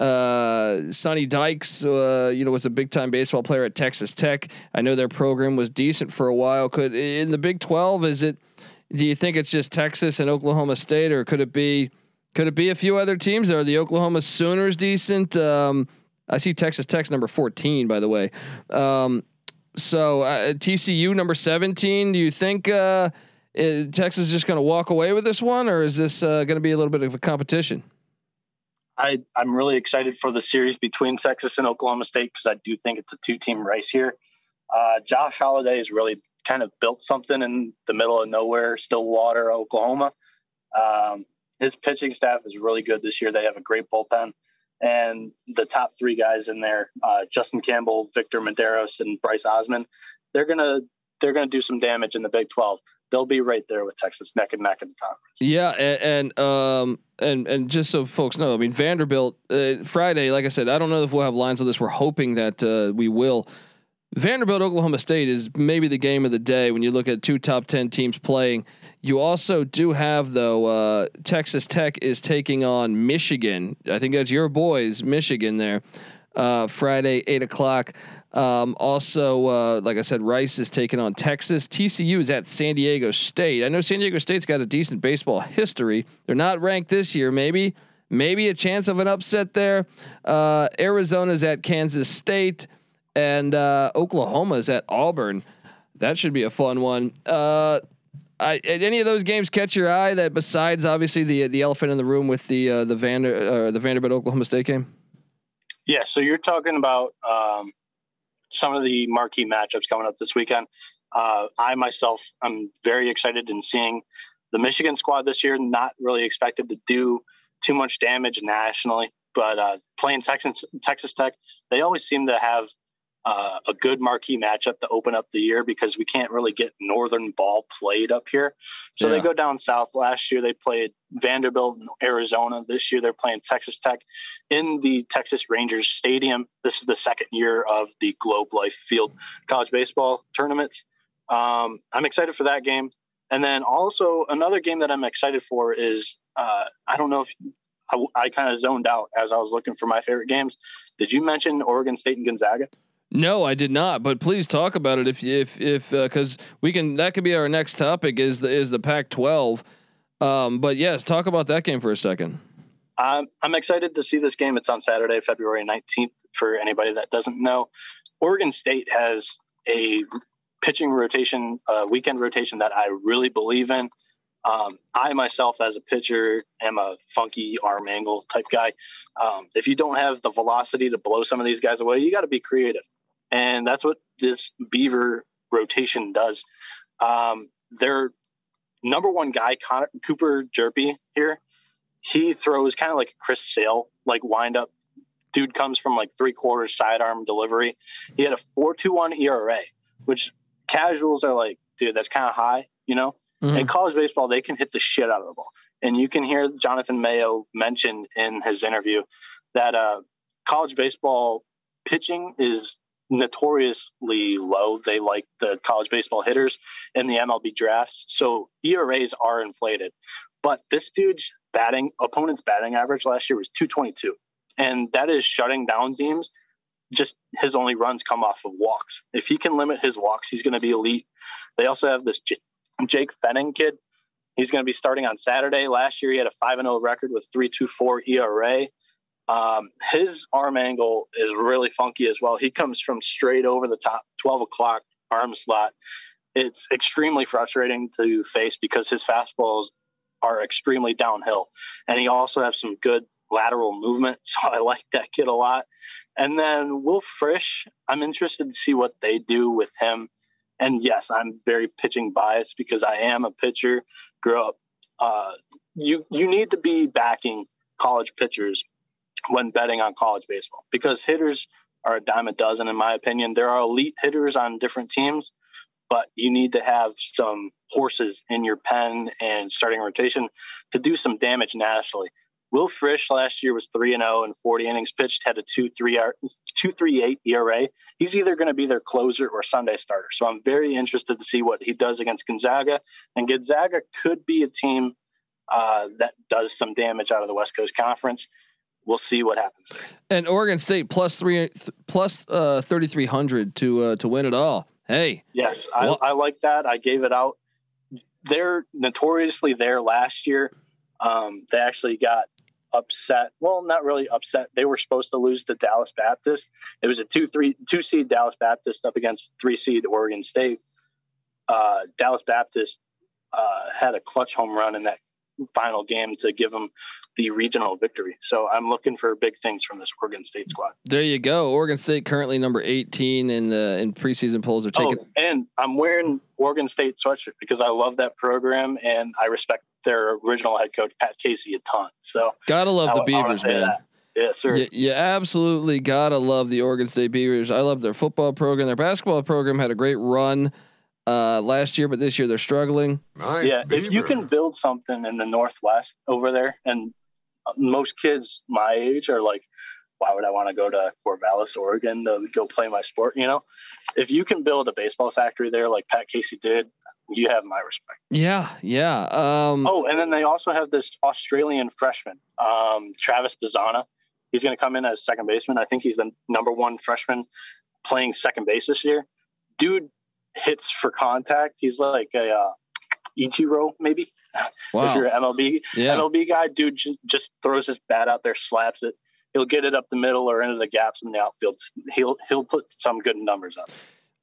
uh, Sonny Dykes, uh, you know, was a big time baseball player at Texas Tech. I know their program was decent for a while. Could in the Big Twelve, is it? Do you think it's just Texas and Oklahoma State, or could it be? Could it be a few other teams? Are the Oklahoma Sooners decent? Um, I see Texas Tech's number fourteen, by the way. Um, so uh, TCU number seventeen. Do you think uh, uh, Texas just going to walk away with this one, or is this uh, going to be a little bit of a competition? I, I'm really excited for the series between Texas and Oklahoma State because I do think it's a two team race here. Uh, Josh Holliday has really kind of built something in the middle of nowhere, Stillwater, Oklahoma. Um, his pitching staff is really good this year. They have a great bullpen. And the top three guys in there, uh, Justin Campbell, Victor Mederos, and Bryce Osmond, they're gonna they're gonna do some damage in the Big Twelve. They'll be right there with Texas, neck and neck in the conference. Yeah, and, and um and and just so folks know, I mean Vanderbilt uh, Friday, like I said, I don't know if we'll have lines on this. We're hoping that uh, we will. Vanderbilt Oklahoma State is maybe the game of the day when you look at two top 10 teams playing. You also do have though uh, Texas Tech is taking on Michigan. I think that's your boys, Michigan there. Uh, Friday, eight o'clock. Um, also, uh, like I said, Rice is taking on Texas. TCU is at San Diego State. I know San Diego State's got a decent baseball history. They're not ranked this year. Maybe, maybe a chance of an upset there. Uh, Arizona's at Kansas State and uh, Oklahoma is at Auburn. That should be a fun one. Uh, I, any of those games catch your eye? That besides obviously the the elephant in the room with the uh, the Vander uh, the Vanderbilt Oklahoma State game. Yeah, so you're talking about um, some of the marquee matchups coming up this weekend. Uh, I myself, I'm very excited in seeing the Michigan squad this year. Not really expected to do too much damage nationally, but uh, playing Texas Texas Tech, they always seem to have uh, a good marquee matchup to open up the year because we can't really get northern ball played up here. So yeah. they go down south. Last year they played Vanderbilt in Arizona. This year they're playing Texas Tech in the Texas Rangers Stadium. This is the second year of the Globe Life Field college baseball tournament. Um, I'm excited for that game. And then also another game that I'm excited for is uh, I don't know if I, I kind of zoned out as I was looking for my favorite games. Did you mention Oregon State and Gonzaga? No, I did not. But please talk about it if if if because uh, we can that could be our next topic is the is the Pac-12. Um, but yes, talk about that game for a second. I'm I'm excited to see this game. It's on Saturday, February 19th. For anybody that doesn't know, Oregon State has a pitching rotation, uh, weekend rotation that I really believe in. Um, I myself, as a pitcher, am a funky arm angle type guy. Um, if you don't have the velocity to blow some of these guys away, you got to be creative. And that's what this Beaver rotation does. Um, their number one guy, Connor, Cooper Hjerpe here, he throws kind of like a Chris Sale, like wind up. Dude comes from like three quarters sidearm delivery. He had a 4.21 ERA, which casuals are like, dude, that's kind of high, you know? Mm-hmm. In college baseball, they can hit the shit out of the ball. And you can hear Jonathan Mayo mentioned in his interview that uh, college baseball pitching is notoriously low. They like the college baseball hitters in the MLB drafts. So ERAs are inflated. But this dude's batting, opponent's batting average last year was 222. And that is shutting down teams. Just his only runs come off of walks. If he can limit his walks, he's going to be elite. They also have this J- Jake Pfennigs kid. He's going to be starting on Saturday. Last year, he had a 5 0 record with 3.24 ERA. Um, his arm angle is really funky as well. He comes from straight over the top, 12 o'clock arm slot. It's extremely frustrating to face because his fastballs are extremely downhill. And he also has some good lateral movement. So I like that kid a lot. And then Will Frisch, I'm interested to see what they do with him. And yes, I'm very pitching biased because I am a pitcher, grew up. Uh, you you need to be backing college pitchers when betting on college baseball because hitters are a dime a dozen, in my opinion. There are elite hitters on different teams, but you need to have some horses in your pen and starting rotation to do some damage nationally. Will Frisch last year was 3 and 0 and 40 innings pitched, had a 2 3 238 ERA. He's either going to be their closer or Sunday starter. So I'm very interested to see what he does against Gonzaga. And Gonzaga could be a team uh, that does some damage out of the West Coast Conference we'll see what happens. And Oregon State plus three plus uh, thirty three hundred to uh, to win it all. Hey, yes, I, I, like that. I gave it out. They're notoriously there last year. Um, they actually got upset. Well, not really upset. They were supposed to lose to Dallas Baptist. It was a two three two seed Dallas Baptist up against three seed Oregon State. Uh, Dallas Baptist uh, had a clutch home run in that final game to give them the regional victory. So I'm looking for big things from this Oregon State squad. There you go. Oregon State currently number 18 in the in preseason polls are oh, taking. Oh, and I'm wearing Oregon State sweatshirt because I love that program and I respect their original head coach Pat Casey a ton. So gotta love I, the Beavers, man. That. Yes, sir. You, you, absolutely gotta love the Oregon State Beavers. I love their football program. Their basketball program had a great run uh, last year, but this year they're struggling. Nice, yeah, Beaver. if you can build something in the Northwest over there, and most kids my age are like, why would I want to go to Corvallis, Oregon to go play my sport? You know, if you can build a baseball factory there like Pat Casey did, you have my respect. Yeah, yeah. Um, oh, and then they also have this Australian freshman, um, Travis Bazzana. He's going to come in as second baseman. I think he's the number one freshman playing second base this year. Dude hits for contact. He's like a uh, Ichiro, maybe. Wow. if you're an MLB yeah. MLB guy, dude just throws his bat out there, slaps it. He'll get it up the middle or into the gaps in the outfield. He'll he'll put some good numbers up.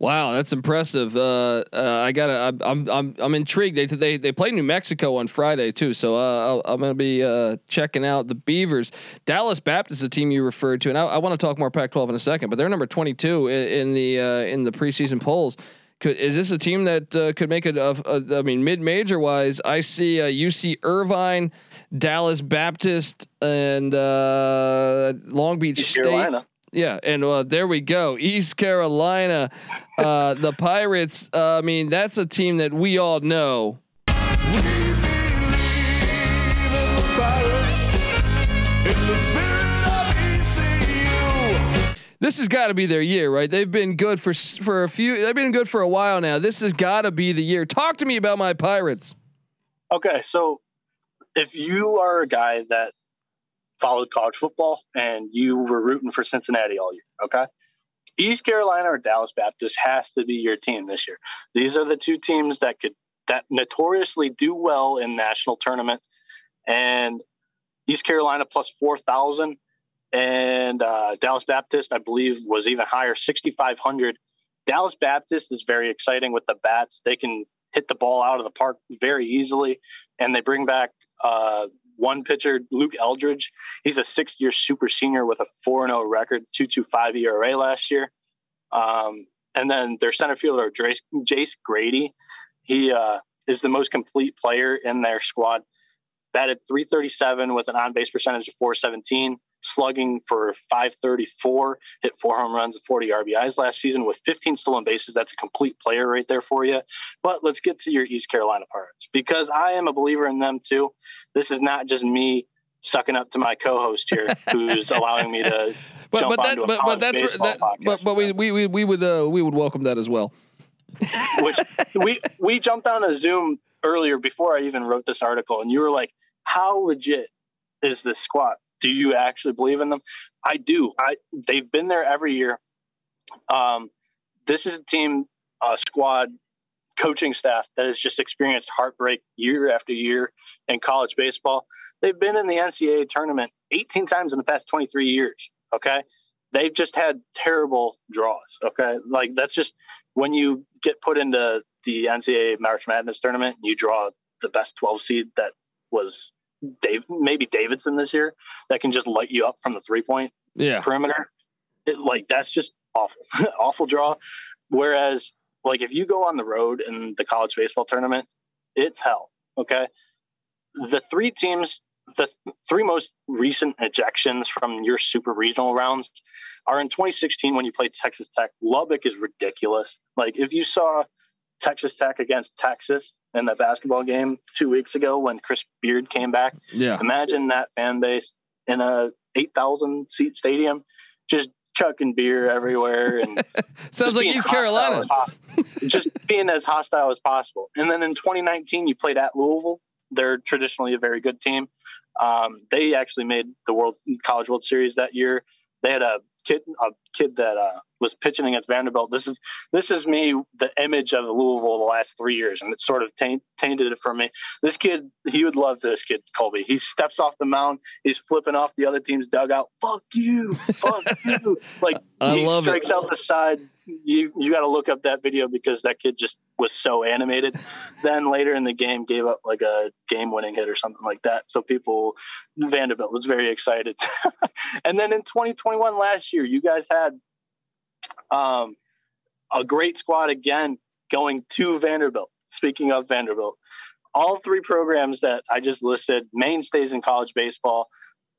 Wow, that's impressive. Uh, uh, I gotta. I'm I'm I'm intrigued. They they they play New Mexico on Friday too, so uh, i am gonna be uh, checking out the Beavers. Dallas Baptist, is a team you referred to, and I, I want to talk more Pac-12 in a second, but they're number 22 in, in the uh, in the preseason polls. Could is this a team that uh, could make it? I mean, mid major wise, I see UC Irvine, Dallas Baptist, and Long Beach East State. Carolina. Yeah, and uh, there we go. East Carolina, uh, the Pirates. Uh, I mean, that's a team that we all know. This has got to be their year, right? They've been good for for a few. They've been good for a while now. This has got to be the year. Talk to me about my Pirates. Okay, so if you are a guy that followed college football and you were rooting for Cincinnati all year. Okay. East Carolina or Dallas Baptist has to be your team this year. These are the two teams that could that notoriously do well in national tournament. And East Carolina plus four thousand, and uh, Dallas Baptist, I believe, was even higher, sixty five hundred. Dallas Baptist is very exciting with the bats. They can hit the ball out of the park very easily, and they bring back uh, one pitcher, Luke Eldridge. He's a six year super senior with a 4 0 record, 2.25 ERA last year. Um, and then their center fielder, Jace, Jace Grady. He uh, is the most complete player in their squad. Batted 337 with an on base percentage of 417 slugging for 534, hit four home runs, and 40 RBIs last season with 15 stolen bases. That's a complete player right there for you. But let's get to your East Carolina Pirates because I am a believer in them too. This is not just me sucking up to my co-host here who's allowing me to but, jump but that, onto a but, but that's that, but, but we, we, we would uh, we would welcome that as well. Which we we jumped on a Zoom earlier before I even wrote this article, and you were like, "How legit is this squad?" Do you actually believe in them? I do. I they've been there every year. Um, this is a team, uh, squad, coaching staff that has just experienced heartbreak year after year in college baseball. They've been in the NCAA tournament 18 times in the past 23 years. Okay, they've just had terrible draws. Okay, like that's just when you get put into the NCAA March Madness tournament, you draw the best 12 seed that was Dave, maybe Davidson this year that can just light you up from the three point yeah. perimeter. It, like that's just awful, awful draw. Whereas, like if you go on the road in the college baseball tournament, it's hell. Okay, the three teams, the th- three most recent ejections from your super regional rounds are in 2016 when you played Texas Tech. Lubbock is ridiculous. Like if you saw Texas Tech against Texas in the basketball game two weeks ago when Chris Beard came back. Yeah. Imagine that fan base in a 8,000 seat stadium, just chucking beer everywhere. And sounds like East Carolina. just being as hostile as possible. And then in 2019, you played at Louisville. They're traditionally a very good team. Um, they actually made the World College World Series that year. They had a kid, a kid that uh, was pitching against Vanderbilt. This is this is me, the image of Louisville the last three years, and it sort of taint, tainted it for me. This kid, he would love this kid, Colby. He steps off the mound, he's flipping off the other team's dugout. Fuck you, fuck you! Like I he strikes it. out the side. You you got to look up that video because that kid just was so animated. then later in the game, gave up like a game-winning hit or something like that. So people, Vanderbilt was very excited. and then in 2021, last year, you guys had um, a great squad again going to Vanderbilt. Speaking of Vanderbilt, all three programs that I just listed, mainstays in college baseball,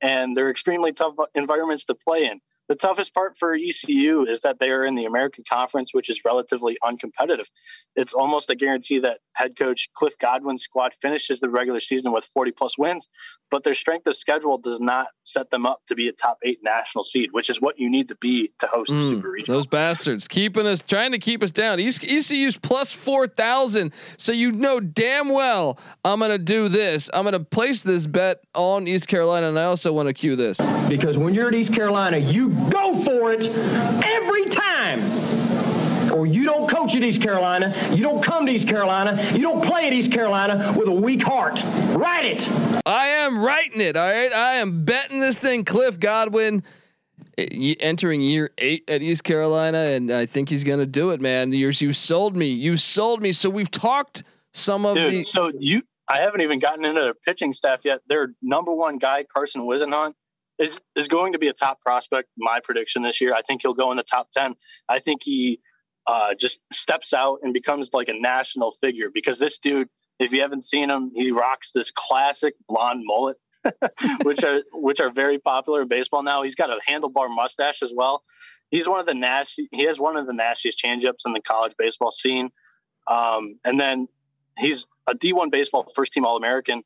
and they're extremely tough environments to play in. The toughest part for ECU is that they are in the American Conference, which is relatively uncompetitive. It's almost a guarantee that head coach Cliff Godwin's squad finishes the regular season with 40 plus wins, but their strength of schedule does not set them up to be a top eight national seed, which is what you need to be to host mm, the Super Regional. Those bastards keeping us, trying to keep us down. ECU's plus 4,000. So you know damn well I'm going to do this. I'm going to place this bet on East Carolina. And I also want to cue this. Because when you're at East Carolina, you go for it every time. Or you don't coach at East Carolina, you don't come to East Carolina, you don't play at East Carolina with a weak heart. Write it. I am writing it. All right. I am betting this thing. Cliff Godwin eh, entering year eight at East Carolina, and I think he's going to do it, man. you you sold me. You sold me. So we've talked some of Dude, the. So you, I haven't even gotten into their pitching staff yet. Their number one guy, Carson Whisenhunt, is is going to be a top prospect. My prediction this year, I think he'll go in the top ten. I think he uh, just steps out and becomes like a national figure because this dude, if you haven't seen him, he rocks this classic blonde mullet, which are which are very popular in baseball now. He's got a handlebar mustache as well. He's one of the nasty. He has one of the nastiest changeups in the college baseball scene. Um, and then he's a D1 baseball first team All American.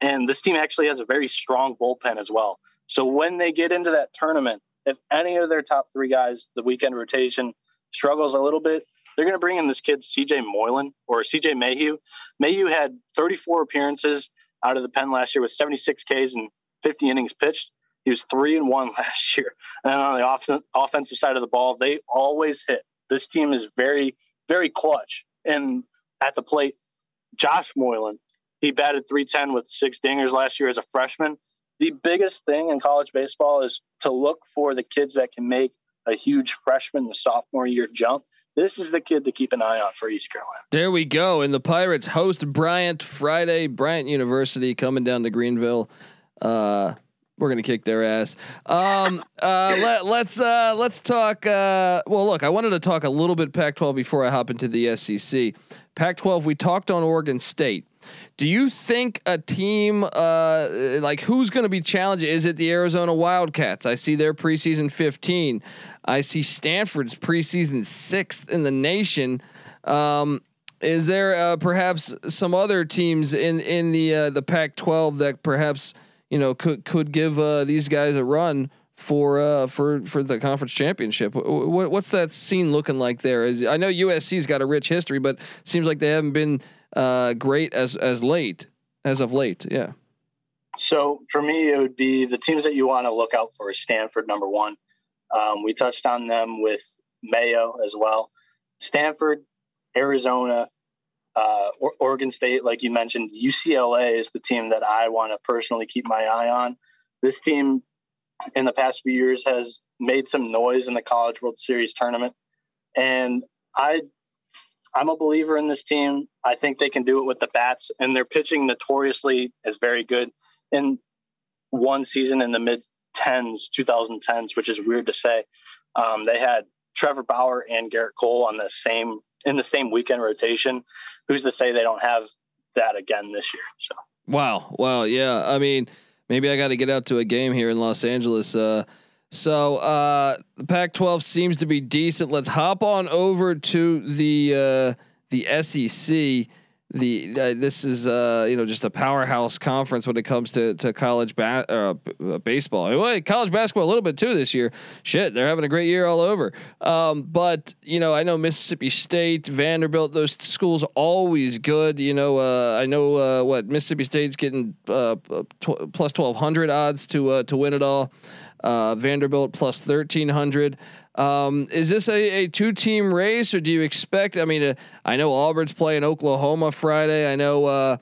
And this team actually has a very strong bullpen as well. So when they get into that tournament, if any of their top three guys, the weekend rotation struggles a little bit, they're going to bring in this kid, CJ Moylan or CJ Mayhew. Mayhew had 34 appearances out of the pen last year with 76 Ks and 50 innings pitched. He was three and one last year. And on the off- offensive side of the ball, they always hit. This team is very, very clutch. And at the plate, Josh Moylan, he batted 310 with six dingers last year as a freshman the biggest thing in college baseball is to look for the kids that can make a huge freshman the sophomore year jump. This is the kid to keep an eye on for East Carolina. There we go. And the Pirates host Bryant Friday, Bryant University coming down to Greenville. Uh, we're gonna kick their ass. Um, uh, let, us let's, uh, let's talk. Uh, well, look, I wanted to talk a little bit Pac-12 before I hop into the SEC. Pac-12, we talked on Oregon State. Do you think a team uh, like who's going to be challenged? Is it the Arizona Wildcats? I see their preseason 15. I see Stanford's preseason sixth in the nation. Um, is there uh, perhaps some other teams in in the uh, the Pac-12 that perhaps you know could could give uh, these guys a run for uh, for for the conference championship? What, what's that scene looking like there? Is I know USC's got a rich history, but seems like they haven't been uh, great as as late as of late. Yeah. So for me, it would be the teams that you want to look out for. Stanford, number one. Um, we touched on them with Mayo as well. Stanford, Arizona, uh, Oregon State, like you mentioned, UCLA is the team that I want to personally keep my eye on. This team, in the past few years, has made some noise in the College World Series tournament, and I I'm a believer in this team. I think they can do it with the bats, and their pitching notoriously is very good. In one season in the mid 10s, 2010s, which is weird to say, um, they had Trevor Bauer and Gerrit Cole on the same in the same weekend rotation. Who's to say they don't have that again this year? So wow, wow, yeah. I mean, maybe I got to get out to a game here in Los Angeles. Uh, so uh, the Pac-12 seems to be decent. Let's hop on over to the uh, the SEC. The uh, this is uh, you know just a powerhouse conference when it comes to to college ba- uh, baseball. Well, college basketball a little bit too this year. Shit, they're having a great year all over. Um, but you know, I know Mississippi State, Vanderbilt, those schools always good. You know, uh, I know uh, what Mississippi State's getting uh, tw- plus twelve hundred odds to uh, to win it all. Uh, Vanderbilt plus thirteen hundred. Um, is this a, a two team race, or do you expect? I mean, uh, I know Auburn's playing Oklahoma Friday. I know uh,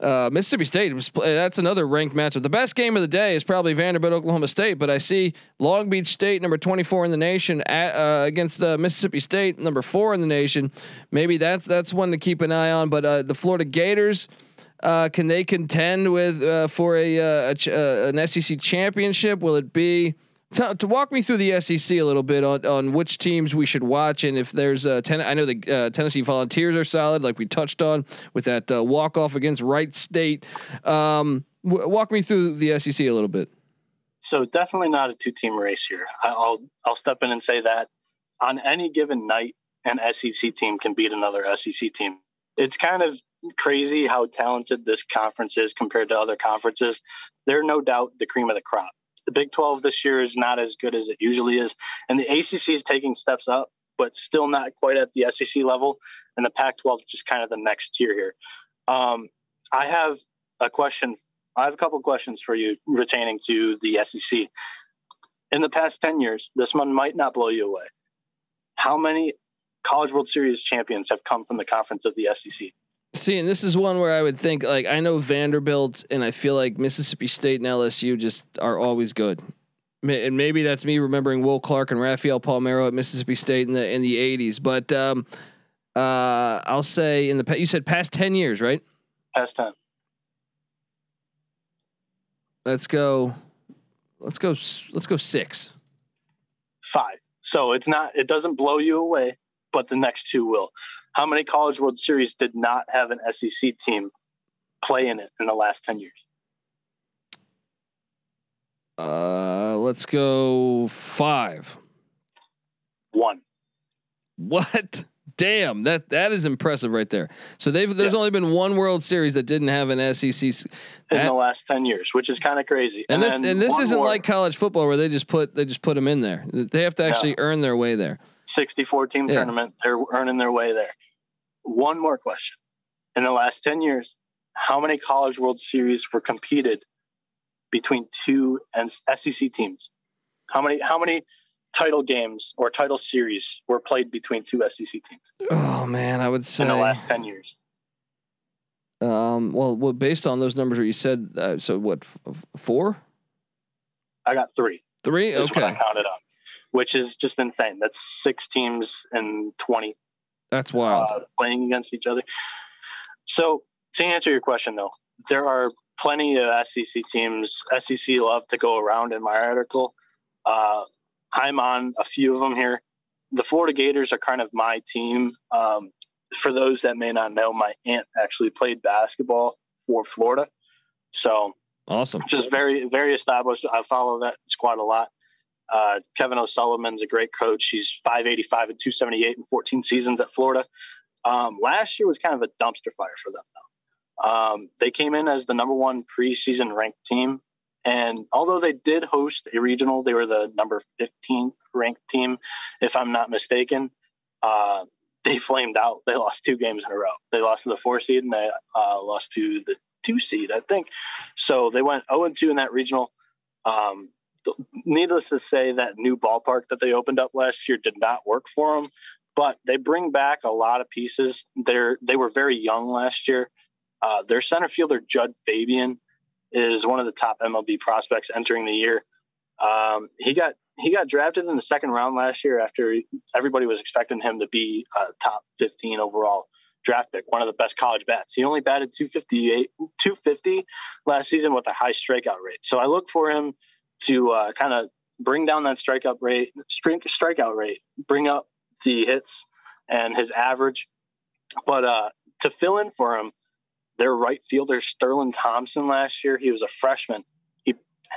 uh, Mississippi State was play, that's another ranked matchup. The best game of the day is probably Vanderbilt Oklahoma State, but I see Long Beach State number 24 in the nation at, uh, against Mississippi State number 4 in the nation. Maybe that's that's one to keep an eye on, but uh, the Florida Gators uh, can they contend with for a, a, a, an SEC championship? Will it be to, to, walk me through the SEC a little bit on, on which teams we should watch and if there's a ten, I know the uh, Tennessee Volunteers are solid, like we touched on with that uh, walk off against Wright State. Um, w- walk me through the SEC a little bit. So definitely not a two team race here. I'll I'll step in and say that on any given night, an SEC team can beat another SEC team. It's kind of crazy how talented this conference is compared to other conferences. They're no doubt the cream of the crop the Big 12 this year is not as good as it usually is. And the ACC is taking steps up, but still not quite at the SEC level. And the Pac 12 is just kind of the next tier here. Um, I have a question. I have a couple questions for you retaining to the SEC. In the past 10 years, this one might not blow you away. How many College World Series champions have come from the conference of the SEC? See, and this is one where I would think like I know Vanderbilt and I feel like Mississippi State and LSU just are always good. And maybe that's me remembering Will Clark and Rafael Palmeiro at Mississippi State in the in the 80s, but um, uh, I'll say in the you said past 10 years, right? Past 10. Let's go let's go let's go 6. 5. So it's not it doesn't blow you away, but the next two will. How many College World Series did not have an SEC team play in it in the last 10 years? Uh, let's go five. One. What? Damn, that that is impressive right there. So they've there's yeah. only been one World Series that didn't have an SEC in the last ten years, which is kind of crazy. And, and this and this isn't more. like college football where they just put they just put them in there. They have to actually earn their way there. 64 team yeah. tournament. They're earning their way there. One more question. In the last 10 years, how many College World Series were competed between two and SEC teams? How many how many title games or title series were played between two SEC teams? Oh man, I would say in the last 10 years. Um, well, well, based on those numbers that you said, uh, so what, f- four? I got three. Three? Okay. I counted up which is just insane. That's six teams and 20. That's wild. Uh, playing against each other. So, to answer your question, though, there are plenty of SEC teams. SEC love to go around in my article. Uh, I'm on a few of them here. The Florida Gators are kind of my team. Um, for those that may not know, my aunt actually played basketball for Florida. So awesome. Just very, very established. I follow that squad a lot. Uh, Kevin O'Sullivan's a great coach. He's 585 and 278 in 14 seasons at Florida. Um, last year was kind of a dumpster fire for them, though. Um, they came in as the number one preseason ranked team. And although they did host a regional, they were the number 15th ranked team, if I'm not mistaken. Uh, they flamed out. They lost two games in a row. They lost to the four seed and they uh, lost to the two seed, I think. So they went 0 2 in that regional. Um, needless to say, that new ballpark that they opened up last year did not work for them. But they bring back a lot of pieces. They're they were very young last year. Uh, their center fielder Jud Fabian is one of the top MLB prospects entering the year. Um, he got he got drafted in the second round last year after everybody was expecting him to be a top 15 overall draft pick, one of the best college bats. He only batted 258, 250 last season with a high strikeout rate. So I look for him to uh, kind of bring down that strikeout rate, strikeout rate, bring up the hits and his average. But uh, to fill in for him, their right fielder Sterling Thompson last year, he was a freshman. He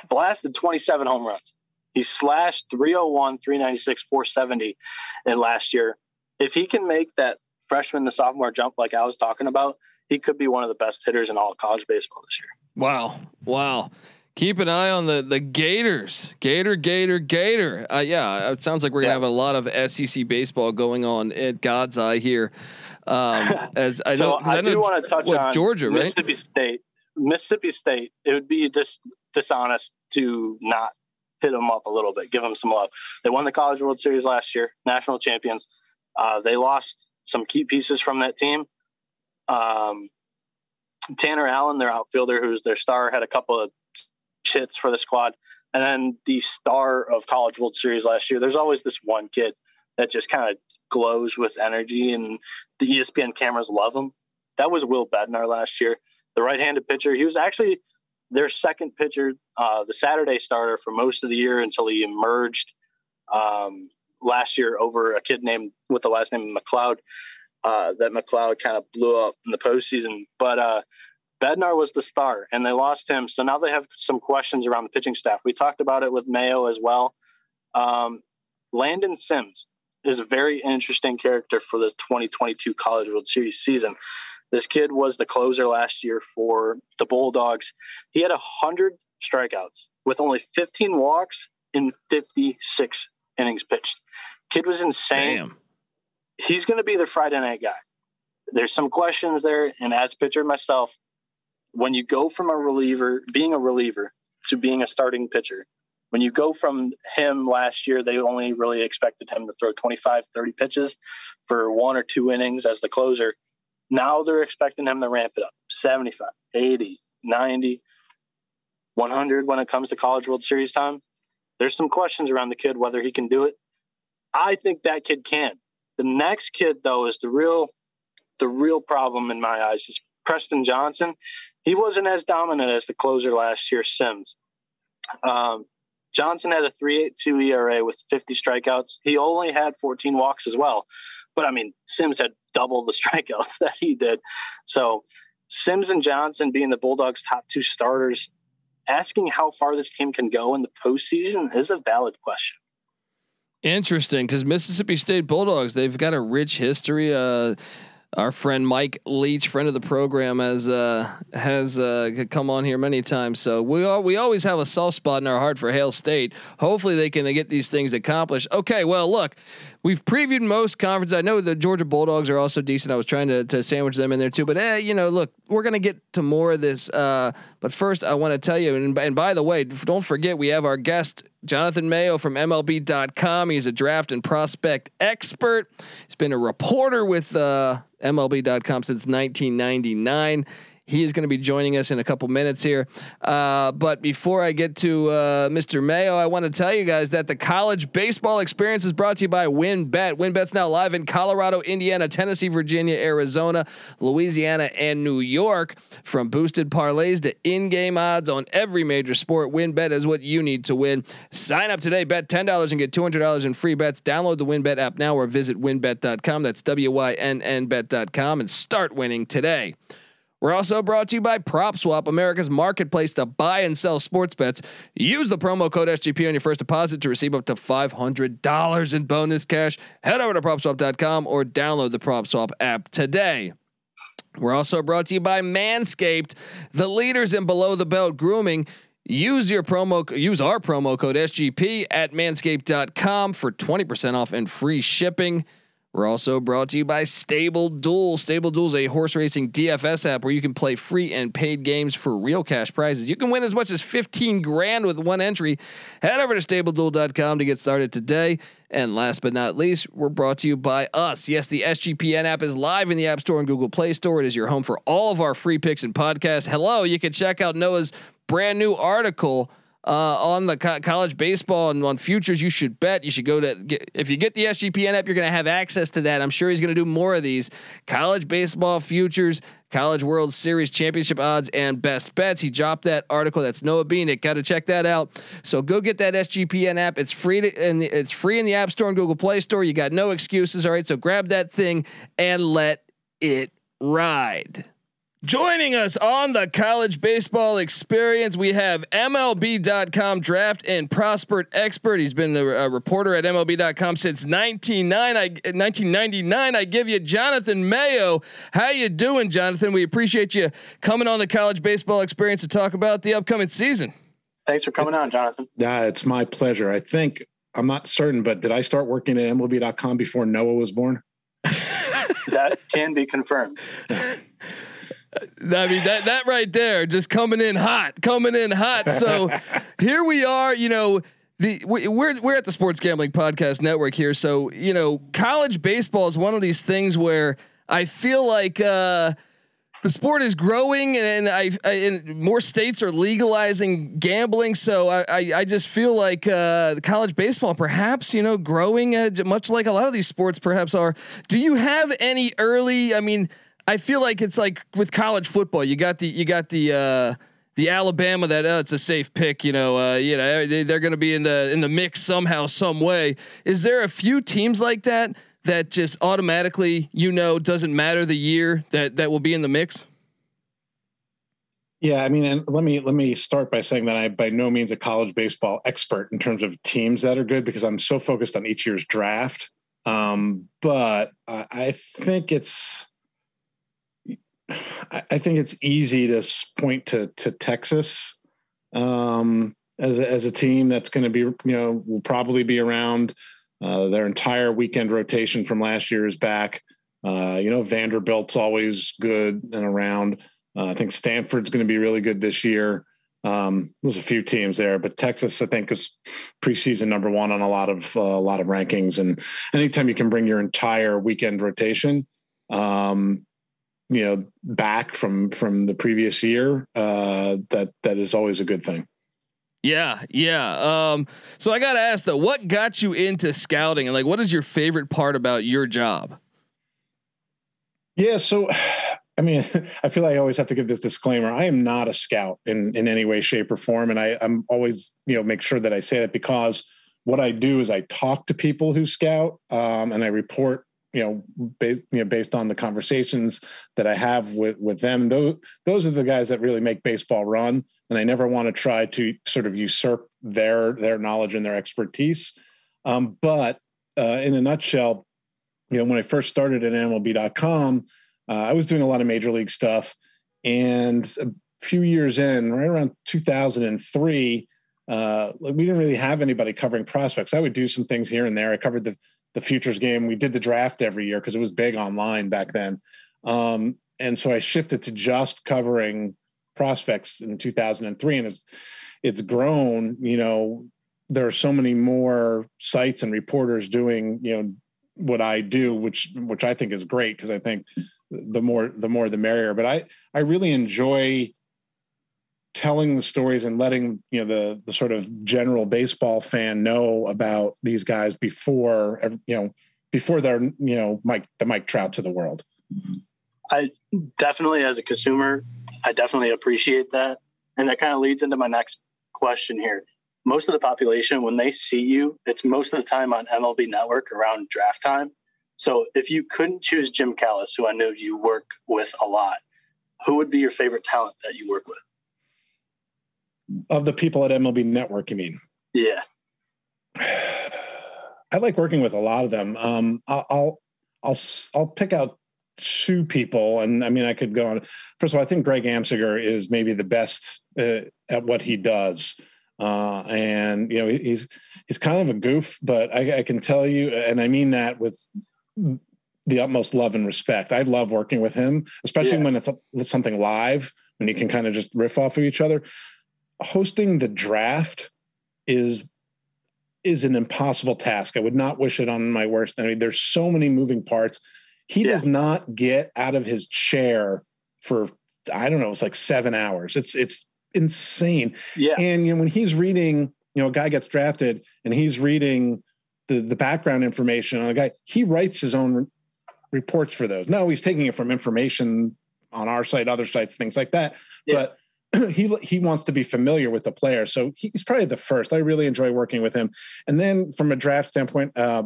blasted 27 home runs. He slashed 301, 396, 470 in last year. If he can make that freshman to sophomore jump like I was talking about, he could be one of the best hitters in all college baseball this year. Wow. Wow keep an eye on the the Gators. Gator, Gator, Gator. Uh, yeah, it sounds like we're gonna have a lot of SEC baseball going on at God's Eye here. Um, as I so know, I, I do want to touch what, on Georgia, right? Mississippi State. Mississippi State. It would be dis- dishonest to not hit them up a little bit, give them some love. They won the College World Series last year, national champions. Uh, they lost some key pieces from that team. Um, Tanner Allen, their outfielder, who's their star, had a couple of hits for the squad. And then the star of College World Series last year, there's always this one kid that just kind of glows with energy, and the ESPN cameras love him. That was Will Bednar last year, the right handed pitcher. He was actually their second pitcher, uh, the Saturday starter for most of the year until he emerged um, last year over a kid named with the last name MacLeod. Uh, that MacLeod kind of blew up in the postseason, but uh, Bednar was the star, and they lost him. So now they have some questions around the pitching staff. We talked about it with Mayo as well. Um, Landon Sims is a very interesting character for the 2022 College World Series season. This kid was the closer last year for the Bulldogs. He had 100 strikeouts with only 15 walks in 56 innings pitched. Kid was insane. Damn. He's going to be the Friday night guy. There's some questions there. And as pitcher myself, when you go from a reliever, being a reliever, to being a starting pitcher, when you go from him last year, they only really expected him to throw 25, 30 pitches for one or two innings as the closer. Now they're expecting him to ramp it up 75, 80, 90, 100 when it comes to College World Series time. There's some questions around the kid whether he can do it. I think that kid can. The next kid though is the real the real problem in my eyes is Preston Johnson. He wasn't as dominant as the closer last year, Sims. Um, Johnson had a 3.82 ERA with 50 strikeouts. He only had 14 walks as well. But I mean, Sims had double the strikeouts that he did. So Sims and Johnson being the Bulldogs' top two starters, asking how far this team can go in the postseason is a valid question. Interesting, because Mississippi State Bulldogs they've got a rich history. Uh, our friend Mike Leach, friend of the program, has uh, has uh, come on here many times. So we all, we always have a soft spot in our heart for Hail State. Hopefully, they can get these things accomplished. Okay, well, look, we've previewed most conferences. I know the Georgia Bulldogs are also decent. I was trying to, to sandwich them in there too, but eh, you know, look, we're gonna get to more of this. Uh, but first, I want to tell you, and, and by the way, don't forget we have our guest Jonathan Mayo from MLB.com. He's a draft and prospect expert. He's been a reporter with uh, MLB.com since 1999. He is going to be joining us in a couple minutes here. Uh, but before I get to uh, Mr. Mayo, I want to tell you guys that the college baseball experience is brought to you by WynnBET. WynnBET's now live in Colorado, Indiana, Tennessee, Virginia, Arizona, Louisiana, and New York. From boosted parlays to in-game odds on every major sport, WynnBET is what you need to win. Sign up today, bet $10 and get $200 in free bets. Download the WynnBET app now or visit wynnbet.com. That's W-Y-N-N bet.com and start winning today. We're also brought to you by PropSwap, America's marketplace to buy and sell sports bets. Use the promo code SGP on your first deposit to receive up to $500 in bonus cash. Head over to propswap.com or download the PropSwap app today. We're also brought to you by Manscaped, the leaders in below the belt grooming. Use your promo use our promo code SGP at manscaped.com for 20% off and free shipping. We're also brought to you by Stable Duel. Stable Duel is a horse racing DFS app where you can play free and paid games for real cash prizes. You can win as much as 15 grand with one entry. Head over to stableduel.com to get started today. And last but not least, we're brought to you by us. Yes, the SGPN app is live in the App Store and Google Play Store. It is your home for all of our free picks and podcasts. Hello, you can check out Noah's brand new article uh, on the co- college baseball and on futures you should bet. You should go to get, if you get the SGPN app, you're going to have access to that. I'm sure he's going to do more of these college baseball futures, college World Series championship odds, and best bets. He dropped that article. That's Noah Bieniek. Got to check that out. So go get that SGPN app. It's free to, and it's free in the App Store and Google Play Store. You got no excuses. All right, so grab that thing and let it ride. Joining us on the college baseball experience, we have MLB.com draft and prospect expert. He's been the uh, reporter at MLB.com since 1999. I give you Jonathan Mayo. How you doing, Jonathan? We appreciate you coming on the college baseball experience to talk about the upcoming season. Thanks for coming on, Jonathan. Yeah, it's my pleasure. I think I'm not certain, but did I start working at MLB.com before Noah was born? that can be confirmed. I mean that that right there, just coming in hot, coming in hot. So here we are. You know, the we, we're we're at the Sports Gambling Podcast Network here. So you know, college baseball is one of these things where I feel like. Uh, the sport is growing, and I, I and more states are legalizing gambling. So I, I, I just feel like uh, college baseball, perhaps you know, growing uh, much like a lot of these sports, perhaps are. Do you have any early? I mean, I feel like it's like with college football. You got the you got the. Uh, the Alabama that uh, it's a safe pick, you know, uh, you know they, they're going to be in the in the mix somehow, some way. Is there a few teams like that that just automatically, you know, doesn't matter the year that that will be in the mix? Yeah, I mean, and let me let me start by saying that I'm by no means a college baseball expert in terms of teams that are good because I'm so focused on each year's draft. Um, but I, I think it's I think it's easy to point to to Texas um, as a, as a team that's going to be you know will probably be around uh, their entire weekend rotation from last year is back. Uh, you know, Vanderbilt's always good and around. Uh, I think Stanford's going to be really good this year. Um, there's a few teams there, but Texas, I think, is preseason number one on a lot of uh, a lot of rankings. And anytime you can bring your entire weekend rotation, um, you know, back from from the previous year, uh, that that is always a good thing. Yeah, yeah. Um, so I got to ask though, what got you into scouting, and like, what is your favorite part about your job? Yeah, so I mean, I feel like I always have to give this disclaimer. I am not a scout in in any way, shape, or form, and I, I'm always you know make sure that I say that because what I do is I talk to people who scout, um, and I report you know, based, you know, based on the conversations that I have with with them. Those those are the guys that really make baseball run, and I never want to try to sort of usurp their their knowledge and their expertise. Um, but uh, in a nutshell, you know, when I first started at MLB.com, uh, I was doing a lot of major league stuff, and a few years in, right around 2003. Uh, we didn't really have anybody covering prospects. I would do some things here and there. I covered the the futures game. We did the draft every year because it was big online back then. Um, and so I shifted to just covering prospects in 2003 and it's it's grown you know there are so many more sites and reporters doing you know what I do which which I think is great because I think the more the more the merrier but I I really enjoy telling the stories and letting you know the the sort of general baseball fan know about these guys before you know before they're you know Mike the Mike Trout to the world. I definitely, as a consumer, I definitely appreciate that, and that kind of leads into my next question here. Most of the population, when they see you, it's most of the time on MLB Network around draft time. So, if you couldn't choose Jim Callis, who I know you work with a lot, who would be your favorite talent that you work with? Of the people at MLB Network, you mean? Yeah. I like working with a lot of them. Um, I'll, I'll, I'll, I'll pick out two people, and I mean, I could go on. First of all, I think Greg Amsinger is maybe the best uh, at what he does, uh, and you know, he's he's kind of a goof, but I, I can tell you, and I mean that with the utmost love and respect. I love working with him, especially yeah. when it's something live, when you can kind of just riff off of each other hosting the draft is is an impossible task. I would not wish it on my worst enemy. There's so many moving parts. He yeah. does not get out of his chair for I don't know, it's like seven hours. It's it's insane. Yeah. And you know, when he's reading, you know, a guy gets drafted and he's reading the the background information on a guy, he writes his own re- reports for those. No, he's taking it from information on our site, other sites, things like that. Yeah. But he he wants to be familiar with the player, so he's probably the first. I really enjoy working with him. And then from a draft standpoint, uh,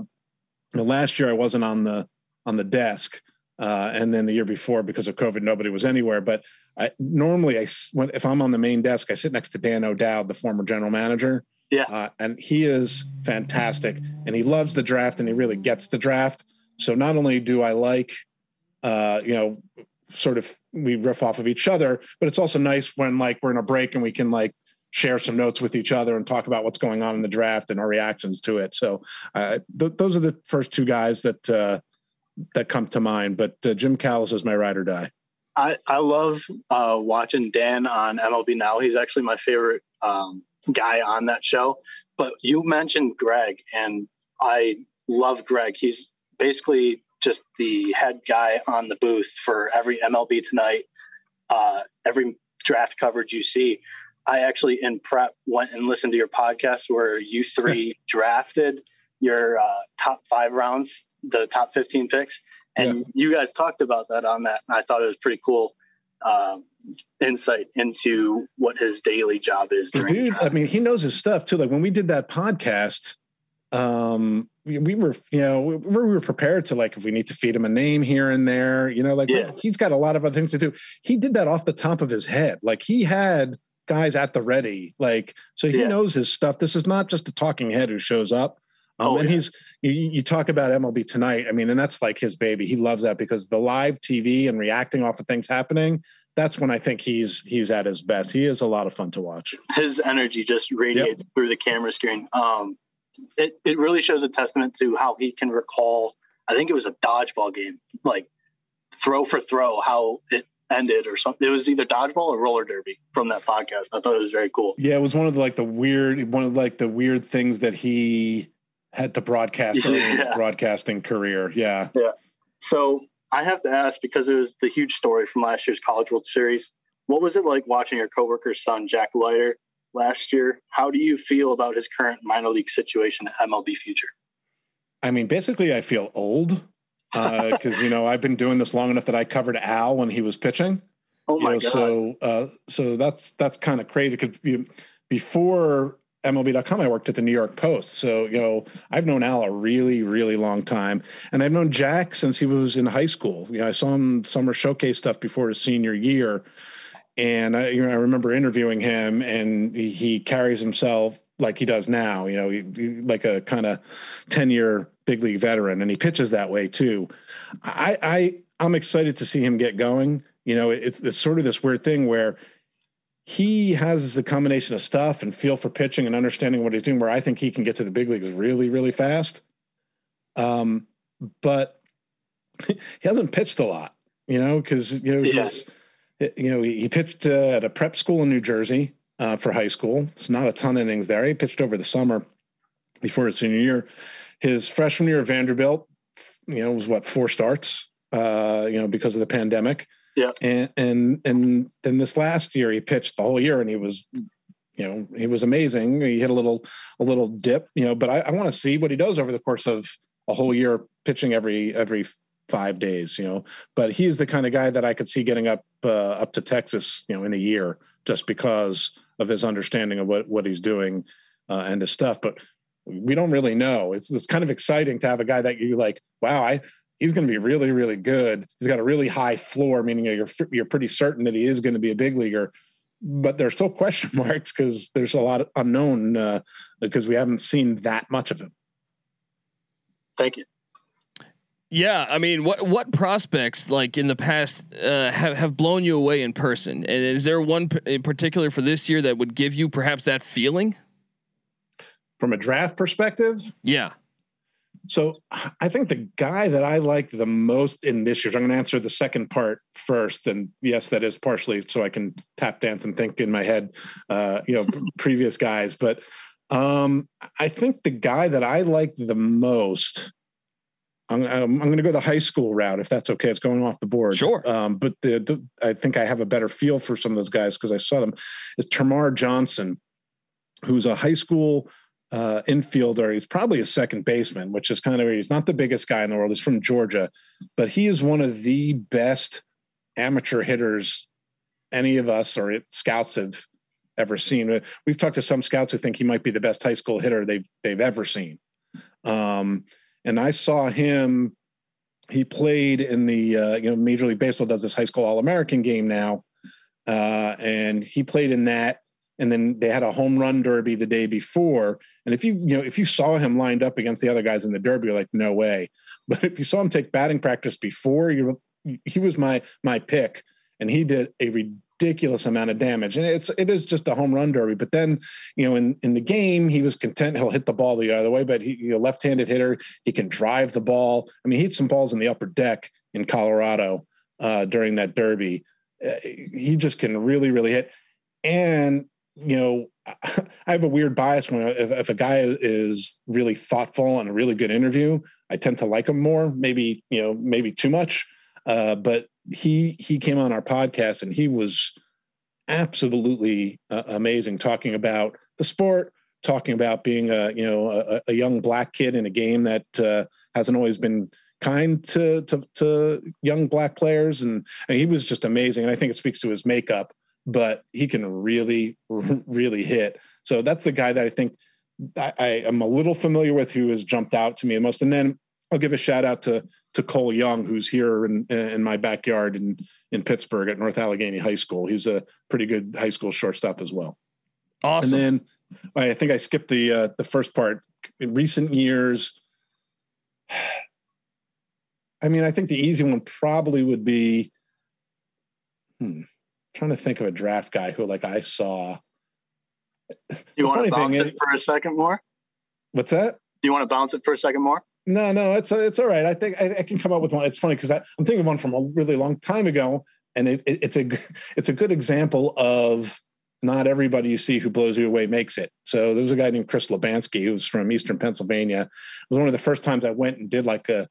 last year I wasn't on the on the desk, uh, and then the year before because of COVID, nobody was anywhere. But I, normally, I when, if I'm on the main desk, I sit next to Dan O'Dowd, the former general manager. Yeah, uh, and he is fantastic, and he loves the draft, and he really gets the draft. So not only do I like, uh, you know, sort of we riff off of each other but it's also nice when like we're in a break and we can like share some notes with each other and talk about what's going on in the draft and our reactions to it. So uh, th- those are the first two guys that uh, that come to mind but uh, jim callis is my ride or die. I i love uh, watching dan on mlb now. He's actually my favorite um, guy on that show. But you mentioned greg and i love greg. He's basically just the head guy on the booth for every MLB Tonight uh, every draft coverage you see. I actually in prep went and listened to your podcast where you three drafted your uh, top five rounds, the top 15 picks. And yeah. you guys talked about that on that. And I thought it was pretty cool um, insight into what his daily job is. Dude, I mean, he knows his stuff too. Like when we did that podcast, um, we, we were, you know, we, we, were prepared to like if we need to feed him a name here and there, you know, like yeah. he's got a lot of other things to do. He did that off the top of his head. Like he had guys at the ready, like so he yeah. knows his stuff. This is not just a talking head who shows up. Um, oh, and yeah. he's you, you, talk about MLB tonight. I mean, and that's like his baby. He loves that because the live TV and reacting off of things happening. That's when I think he's he's at his best. He is a lot of fun to watch. His energy just radiates yep. through the camera screen. Um, it it really shows a testament to how he can recall. I think it was a dodgeball game, like throw for throw, how it ended or something. It was either dodgeball or roller derby from that podcast. I thought it was very cool. Yeah, it was one of the, like the weird one of like the weird things that he had to broadcast early yeah. in his broadcasting career. Yeah. Yeah. So I have to ask because it was the huge story from last year's College World Series. What was it like watching your coworker's son, Jack Leiter, last year? How do you feel about his current minor league situation at MLB Future? I mean, basically, I feel old because uh, you know I've been doing this long enough that I covered Al when he was pitching. Oh my you know, god! So, uh, so that's that's kind of crazy because before MLB.com, I worked at the New York Post. So, you know, I've known Al a really, really long time. And I've known Jack since he was in high school. You know, I saw him summer showcase stuff before his senior year. And I, you know, I remember interviewing him and he, he carries himself like he does now, you know, he, he, like a kind of 10 year big league veteran. And he pitches that way too. I, I, I'm excited to see him get going. You know, it's, it's sort of this weird thing where he has the combination of stuff and feel for pitching and understanding what he's doing where I think he can get to the big leagues really, really fast. Um, but he hasn't pitched a lot, you know, because you know yeah. he's you know he, he pitched uh, at a prep school in New Jersey uh, for high school. It's not a ton of innings there. He pitched over the summer before his senior year. His freshman year at Vanderbilt, you know, was what four starts, uh, you know, because of the pandemic. Yeah. And and and then this last year he pitched the whole year and he was you know he was amazing he hit a little a little dip you know but i, I want to see what he does over the course of a whole year pitching every every five days you know but he's the kind of guy that i could see getting up uh, up to texas you know in a year just because of his understanding of what what he's doing uh, and his stuff but we don't really know it's it's kind of exciting to have a guy that you like wow i he's going to be really, really good. He's got a really high floor, meaning you're you're pretty certain that he is going to be a big leaguer. But there's still question marks because there's a lot of unknown uh, because we haven't seen that much of him. Thank you. Yeah, I mean, what what prospects like in the past uh, have have blown you away in person? And is there one in particular for this year that would give you perhaps that feeling? From a draft perspective, yeah. So I think the guy that I like the most in this year, I'm going to answer the second part first. And yes, that is partially so I can tap dance and think in my head, uh, you know, previous guys. But um, I think the guy that I like the most, I'm, I'm, going to go the high school route if that's okay. It's going off the board. Sure. Um, but the, the, I think I have a better feel for some of those guys because I saw them. Is Termarr Johnson, who's a high school uh, infielder. He's probably a second baseman, which is kind of he's not the biggest guy in the world. He's from Georgia, but he is one of the best amateur hitters any of us or scouts have ever seen. We've talked to some scouts who think he might be the best high school hitter they've they've ever seen. Um, and I saw him. He played in the uh, you know Major League Baseball does this high school All American game now, uh, and he played in that and then they had a home run derby the day before. And if you you know if you saw him lined up against the other guys in the derby, you're like, no way. But if you saw him take batting practice before, you he was my my pick, and he did a ridiculous amount of damage. And it's it is just a home run derby. But then you know in in the game he was content. He'll hit the ball the other way, but he you know left-handed hitter. He can drive the ball. I mean, he hit some balls in the upper deck in Colorado uh, during that derby. Uh, he just can really really hit. And you know, I have a weird bias when if, if, a guy is really thoughtful and a really good interview, I tend to like him more. Maybe you know, maybe too much. Uh, but he he came on our podcast and he was absolutely uh, amazing talking about the sport talking about being a you know a, a young black kid in a game that uh, hasn't always been kind to, to, to young black players. And, and he was just amazing. And i think it speaks to his makeup but he can really really hit. So that's the guy that i think I, I am a little familiar with who has jumped out to me the most. And then i'll give a shout out to to Cole Young, who's here in, in my backyard in, in Pittsburgh at North Allegheny High School. He's a pretty good high school shortstop as well. Awesome. And then I think I skipped the uh, the first part. In recent years, I mean, I think the easy one probably would be. Hmm, trying to think of a draft guy who, like, I saw. You want to bounce it for a second more? What's that? Do you want to bounce it for a second more? No, no, it's it's all right. I think I, I can come up with one. It's funny because I'm thinking of one from a really long time ago, and it, it, it's a it's a good example of not everybody you see who blows you away makes it. So there was a guy named Chris Lubanski who was from Eastern Pennsylvania. It was one of the first times I went and did like a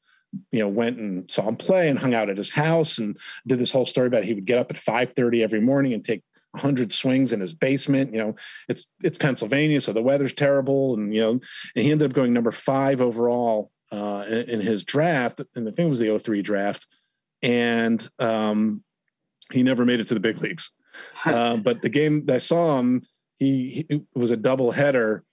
you know went and saw him play and hung out at his house and did this whole story about he would get up at 5:30 every morning and take 100 swings in his basement you know it's it's Pennsylvania so the weather's terrible and you know and he ended up going number 5 overall uh, in, in, his draft, and I think it was the 03 draft, and um, he never made it to the big leagues. Uh, but the game that I saw him, he, he was a double header.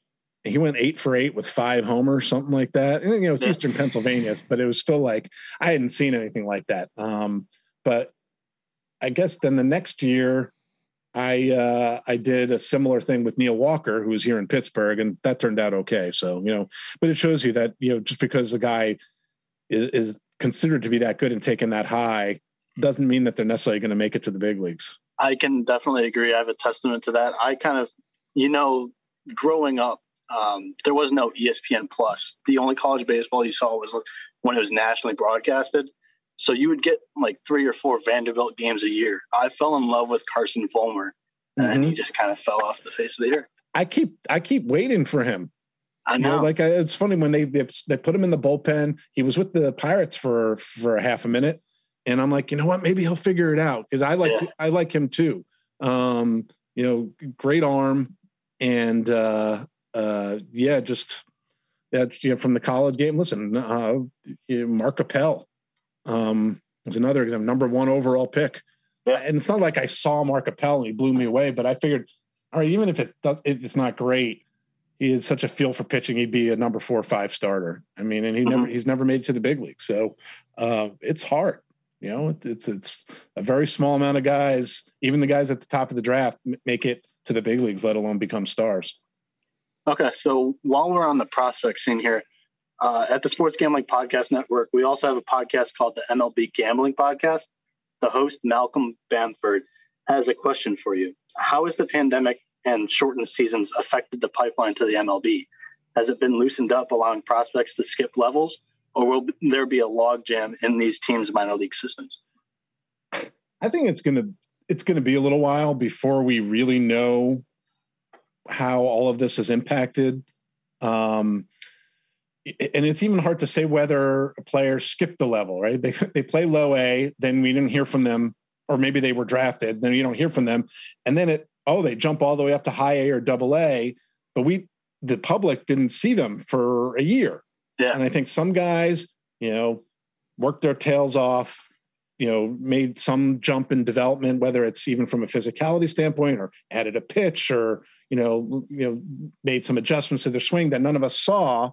He went eight for eight with five homers, something like that. And, you know, it's Eastern Pennsylvania, but it was still like I hadn't seen anything like that. Um, but I guess then the next year, I uh, I did a similar thing with Neil Walker, who was here in Pittsburgh, and that turned out okay. So you know, but it shows you that you know just because the guy is, is considered to be that good and taken that high doesn't mean that they're necessarily going to make it to the big leagues. I can definitely agree. I have a testament to that. I kind of, you know, growing up, um, there was no ESPN Plus. The only college baseball you saw was when it was nationally broadcasted. So you would get like three or four Vanderbilt games a year. I fell in love with Carson Fulmer, and mm-hmm. he just kind of fell off the face of the earth. I keep I keep waiting for him. I know. You know like I, it's funny when they, they they put him in the bullpen. He was with the Pirates for for a half a minute, and I'm like, you know what? Maybe he'll figure it out because I like yeah. I like him too. Um, you know, great arm, and uh, uh, yeah, just that you know, from the college game. Listen, uh, Mark Appel um, was another number one overall pick. Yeah. And it's not like I saw Mark Appel and he blew me away, but I figured, all right, even if it does, it's not great, he had such a feel for pitching. He'd be a number four or five starter. I mean, and he mm-hmm. never he's never made it to the big league, so uh, it's hard. You know, it, it's it's a very small amount of guys. Even the guys at the top of the draft make it to the big leagues, let alone become stars. Okay, so while we're on the prospect scene here, uh, at the Sports Gambling Podcast Network, we also have a podcast called the MLB Gambling Podcast. The host, Malcolm Bamford, has a question for you. How has the pandemic and shortened seasons affected the pipeline to the MLB? Has it been loosened up, allowing prospects to skip levels, or will there be a logjam in these teams' minor league systems? I think it's going to it's going to be a little while before we really know how all of this has impacted. Um, and it's even hard to say whether a player skipped the level, right? They they play low A, then we didn't hear from them, or maybe they were drafted, then you don't hear from them, and then it oh they jump all the way up to high A or double A, but we the public didn't see them for a year. Yeah. And I think some guys, you know, worked their tails off, you know, made some jump in development, whether it's even from a physicality standpoint or added a pitch or, you know, you know, made some adjustments to their swing that none of us saw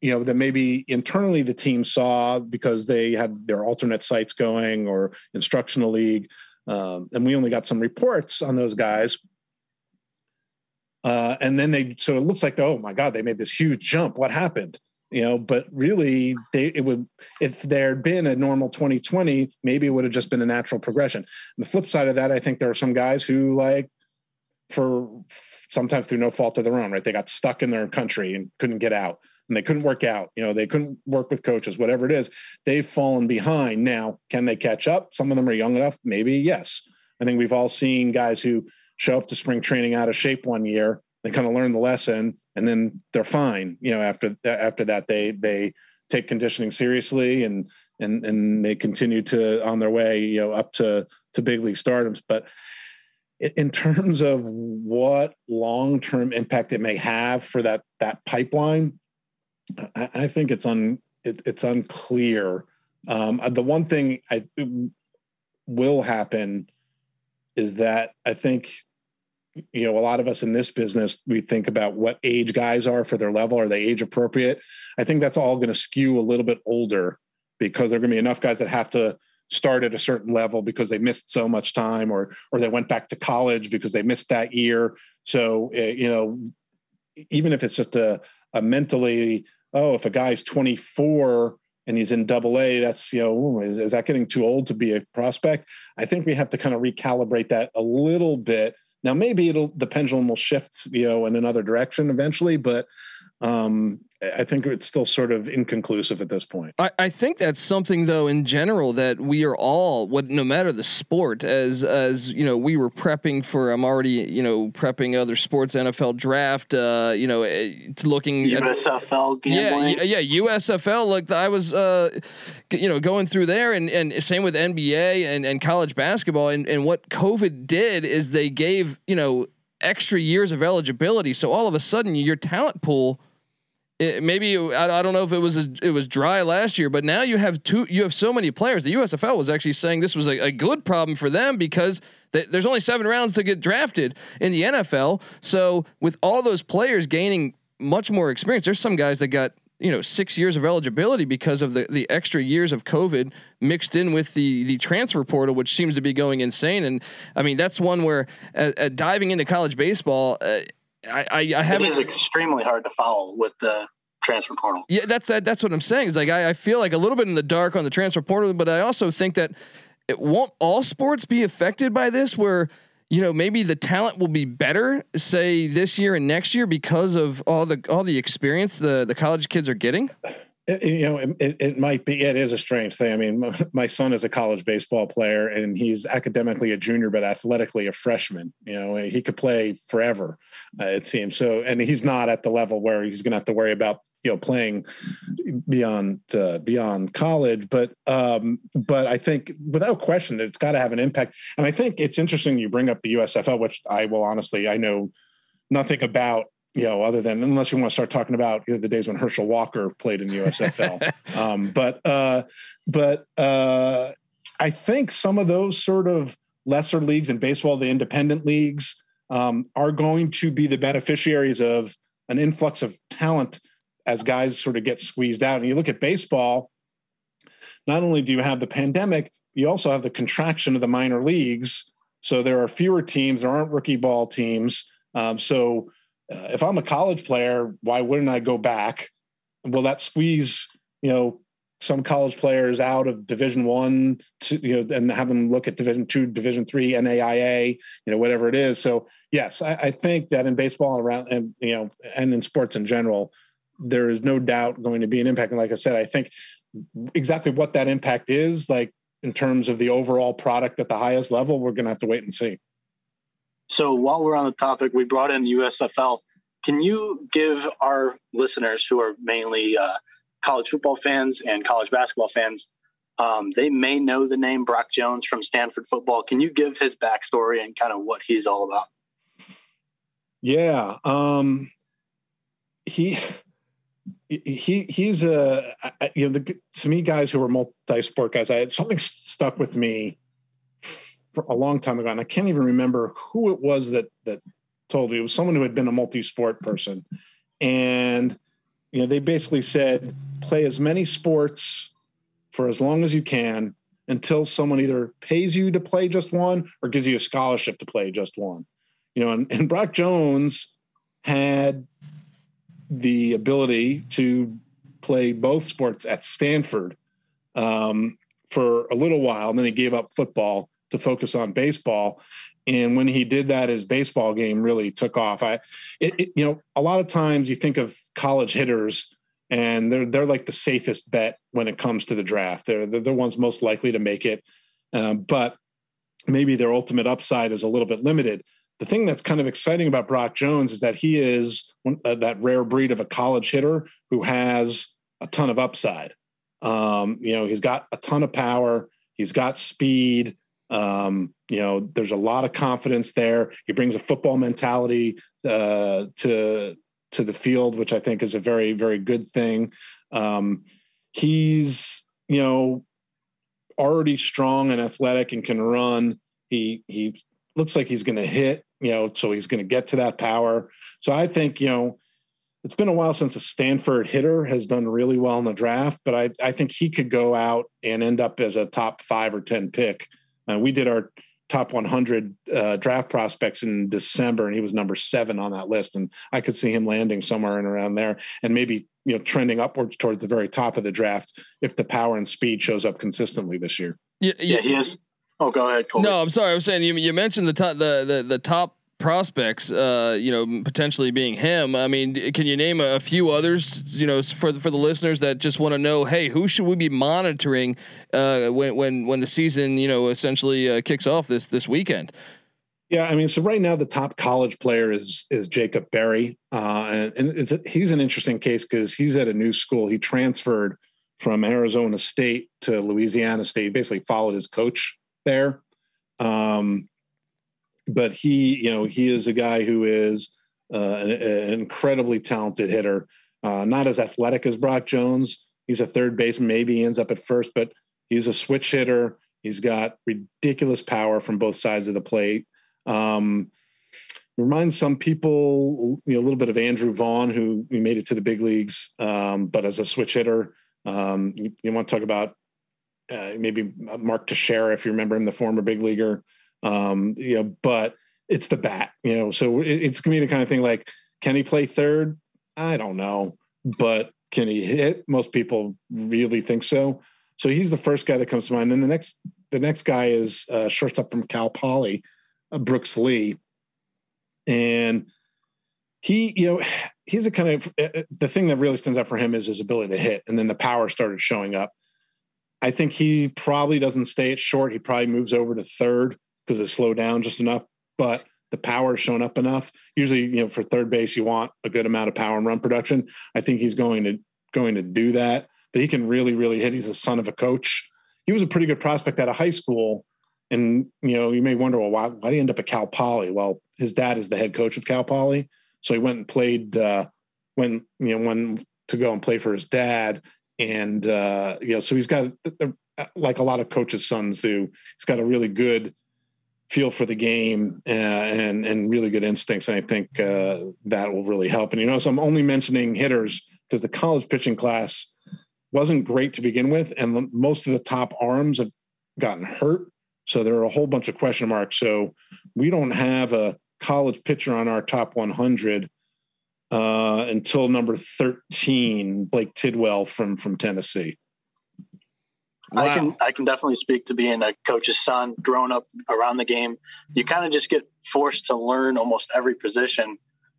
you know that maybe internally the team saw because they had their alternate sites going or instructional league um, and we only got some reports on those guys. Uh, and then they so it looks like oh my god they made this huge jump. What happened? You know but really they it would if there had been a normal 2020 maybe it would have just been a natural progression. And the flip side of that i think there are some guys who like for sometimes through no fault of their own right? They got stuck in their country and couldn't get out and they couldn't work out. You know, they couldn't work with coaches, whatever it is. They've fallen behind. Now, can they catch up? Some of them are young enough. Maybe yes. I think we've all seen guys who show up to spring training out of shape one year. They kind of learn the lesson, and then they're fine. You know, after after that, they they take conditioning seriously and and and they continue to on their way, you know, up to to big league stardoms. But in terms of what long term impact it may have for that that pipeline, I, think it's un it, it's unclear. Um, the one thing I will happen is that I think you know a lot of us in this business we think about what age guys are for their level. Are they age appropriate? I think that's all going to skew a little bit older because there are going to be enough guys that have to start at a certain level because they missed so much time or or they went back to college because they missed that year. So uh, you know even if it's just a, a mentally oh if a guy's 24 and he's in double a that's you know is, is that getting too old to be a prospect? I think we have to kind of recalibrate that a little bit. Now maybe it'll the pendulum will shift you know in another direction eventually but um I think it's still sort of inconclusive at this point. I, I think that's something though in general that we are all what no matter the sport as as you know we were prepping for I'm already you know prepping other sports NFL draft uh you know eh, looking USFL gambling. yeah yeah USFL like I was uh you know going through there and and same with NBA and and college basketball and and what COVID did is they gave you know extra years of eligibility so all of a sudden your talent pool it, maybe I, I, don't know if it was a, it was dry last year, but now you have two. You have so many players. The USFL was actually saying this was a, a good problem for them because th- there's only seven rounds to get drafted in the NFL. So with all those players gaining much more experience, there's some guys that got you know six years of eligibility because of the the extra years of COVID mixed in with the the transfer portal, which seems to be going insane. And I mean that's one where uh, uh, diving into college baseball. Uh, I, I, I haven't. It is extremely hard to follow with the transfer portal. Yeah, that's that, that's what I'm saying. Is like I, I feel like a little bit in the dark on the transfer portal, but I also think that it won't all sports be affected by this. Where you know maybe the talent will be better, say this year and next year because of all the all the experience the the college kids are getting. You know, it, it might be. It is a strange thing. I mean, my son is a college baseball player, and he's academically a junior, but athletically a freshman. You know, he could play forever, uh, it seems. So, and he's not at the level where he's going to have to worry about you know playing beyond uh, beyond college. But um, but I think without question, that it's got to have an impact. And I think it's interesting you bring up the USFL, which I will honestly I know nothing about you know, other than unless you want to start talking about you know, the days when Herschel Walker played in the USFL. um, but uh, but uh, I think some of those sort of lesser leagues in baseball, the independent leagues, um, are going to be the beneficiaries of an influx of talent as guys sort of get squeezed out. And you look at baseball, not only do you have the pandemic, you also have the contraction of the minor leagues. So there are fewer teams, there aren't rookie ball teams. Um, so uh, if I'm a college player, why wouldn't I go back? Will that squeeze, you know, some college players out of Division One you know, and have them look at Division Two, Division Three, NAIA, you know, whatever it is. So yes, I, I think that in baseball and around and you know, and in sports in general, there is no doubt going to be an impact. And like I said, I think exactly what that impact is, like in terms of the overall product at the highest level, we're going to have to wait and see. So while we're on the topic, we brought in USFL. Can you give our listeners, who are mainly uh, college football fans and college basketball fans, um, they may know the name Brock Jones from Stanford football. Can you give his backstory and kind of what he's all about? Yeah, um, he he he's a you know the to me guys who are multi-sport guys. I something stuck with me a long time ago, and I can't even remember who it was that that told me. It was someone who had been a multi-sport person, and you know they basically said play as many sports for as long as you can until someone either pays you to play just one or gives you a scholarship to play just one. You know, and, and Brock Jones had the ability to play both sports at Stanford um, for a little while, and then he gave up football to focus on baseball. And when he did that, his baseball game really took off. I, it, it, you know, a lot of times you think of college hitters, and they're they're like the safest bet when it comes to the draft. They're they're the ones most likely to make it, um, but maybe their ultimate upside is a little bit limited. The thing that's kind of exciting about Brock Jones is that he is one, uh, that rare breed of a college hitter who has a ton of upside. Um, you know, he's got a ton of power. He's got speed. Um, you know, there's a lot of confidence there. He brings a football mentality uh, to to the field, which I think is a very very good thing. Um, he's you know already strong and athletic and can run. He he looks like he's going to hit. You know, so he's going to get to that power. So I think you know it's been a while since a Stanford hitter has done really well in the draft, but I, I think he could go out and end up as a top five or 10 pick. Uh, we did our top 100 uh, draft prospects in December, and he was number seven on that list. And I could see him landing somewhere in around there and maybe, you know, trending upwards towards the very top of the draft if the power and speed shows up consistently this year. Yeah, yeah, he is. Oh, go ahead. Colby. No, I'm sorry. I was saying you, you mentioned the top, the, the, the top prospects, uh, you know, potentially being him. I mean, can you name a, few others, you know, for for the listeners that just want to know, hey, who should we be monitoring uh, when when when the season, you know, essentially uh, kicks off this this weekend? Yeah, I mean, so right now the top college player is is Jacob Berry, uh, and, and it's a, he's an interesting case because he's at a new school. He transferred from Arizona State to Louisiana State. He basically followed his coach there. Um, but he, you know, he is a guy who is uh, an, an, incredibly talented hitter. Uh, not as athletic as Brock Jones. He's a third baseman. Maybe he ends up at first, but he's a switch hitter. He's got ridiculous power from both sides of the plate. Um, reminds some people, you know, a little bit of Andrew Vaughn, who made it to the big leagues, um, but as a switch hitter. Um, you, you, want to talk about uh, maybe Mark Teixeira, if you remember him, the former big leaguer. Um, you know, but it's the bat, you know, so it, it's gonna be the kind of thing like, can he play third? I don't know, but can he hit? Most people really think so. So he's the first guy that comes to mind. And the next, the next guy is uh, shortstop from Cal Poly, uh, Brooks Lee, and he, you know, he's a kind of uh, uh, the thing that really stands out for him is his ability to hit, and then the power started showing up. I think he probably doesn't stay at short. He probably moves over to third because it slowed down just enough. But the power shown up enough. Usually, you know, for third base, you want a good amount of power and run production. I think he's going to going to do that. But he can really, really hit. He's the son of a coach. He was a pretty good prospect out of high school. And you know, you may wonder, well, why, why did he end up at Cal Poly? Well, his dad is the head coach of Cal Poly, so he went and played. Uh, when you know, when to go and play for his dad, and uh, you know, so he's got like a lot of coaches' sons do. He's got a really good feel for the game uh, and and really good instincts. And I think uh, that will really help. And you know, so I'm only mentioning hitters because the college pitching class wasn't great to begin with, and most of the top arms have gotten hurt. So there are a whole bunch of question marks. So we don't have a college pitcher on our top 100 uh, until number 13, Blade Tidwell from from Tennessee. Wow. I can I can definitely speak to being a coach's son, growing up around the game. You kind of just get forced to learn almost every position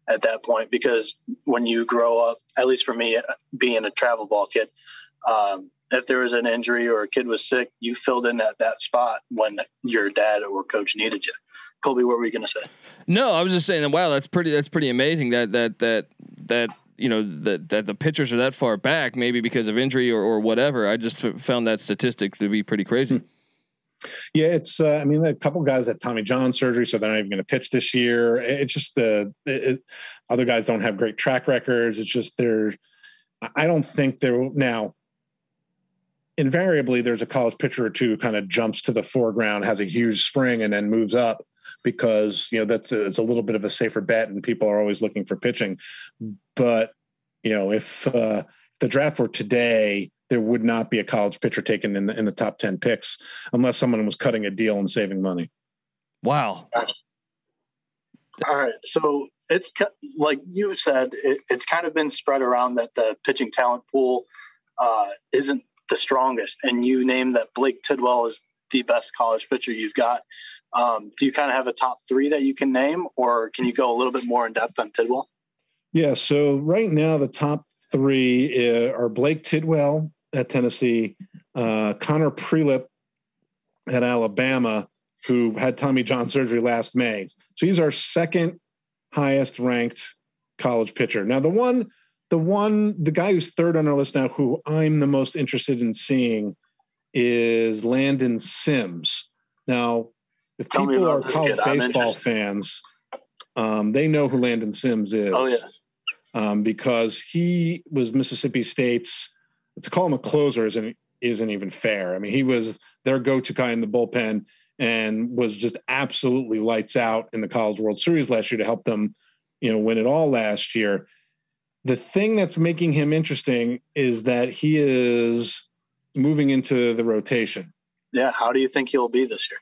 at that point because when you grow up, at least for me, being a travel ball kid, um, if there was an injury or a kid was sick, you filled in at that spot when your dad or coach needed you. Colby, what were you going to say? No, I was just saying that. Wow, that's pretty. That's pretty amazing. That that that that you know that that the pitchers are that far back, maybe because of injury or, or whatever. I just found that statistic to be pretty crazy. Yeah, it's. Uh, I mean, a couple guys had Tommy John surgery, so they're not even going to pitch this year. It's just the it, other guys don't have great track records. It's just they're. I don't think they're now. Invariably, there's a college pitcher or two kind of jumps to the foreground, has a huge spring, and then moves up because you know that's a, it's a little bit of a safer bet, and people are always looking for pitching. But you know, if uh, the draft were today, there would not be a college pitcher taken in the in the top ten picks unless someone was cutting a deal and saving money. Wow. All right, so it's like you said, it, it's kind of been spread around that the pitching talent pool uh, isn't the strongest, and you named that Blade Tidwell is the best college pitcher you've got. Um, do you kind of have a top three that you can name, or can you go a little bit more in depth on Tidwell? Yeah. So right now, the top three uh, are Blade Tidwell at Tennessee, uh, Connor Prielipp at Alabama, who had Tommy John surgery last May. So he's our second highest ranked college pitcher. Now, the one the one, the guy who's third on our list now, who I'm the most interested in seeing, is Landon Sims. Now, if Tell people are college kid. Baseball fans, um, they know who Landon Sims is. Oh yeah. um, because he was Mississippi State's. To call him a closer isn't isn't even fair. I mean, he was their go-to guy in the bullpen and was just absolutely lights out in the College World Series last year to help them, you know, win it all last year. The thing that's making him interesting is that he is moving into the rotation. Yeah. How do you think he'll be this year?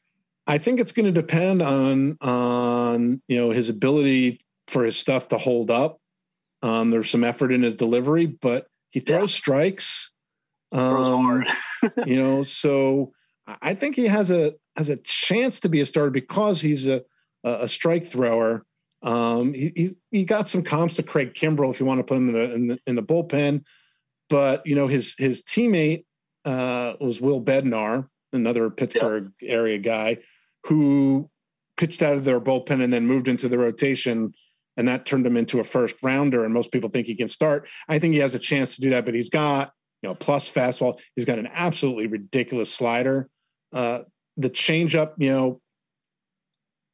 I think it's going to depend on on you know his ability for his stuff to hold up. Um, there's some effort in his delivery, but he throws strikes. Throws Um, you know, so I- think he has a has a chance to be a starter because he's a a a strike thrower. Um, he he's, he got some comps to Craig Kimbrel if you want to put him in the in the, in the bullpen, but you know his his teammate uh, was Will Bednar, another Pittsburgh area guy, who pitched out of their bullpen and then moved into the rotation, and that turned him into a first rounder. And most people think he can start. I think he has a chance to do that, but he's got you know plus fastball. He's got an absolutely ridiculous slider. Uh, the changeup, you know,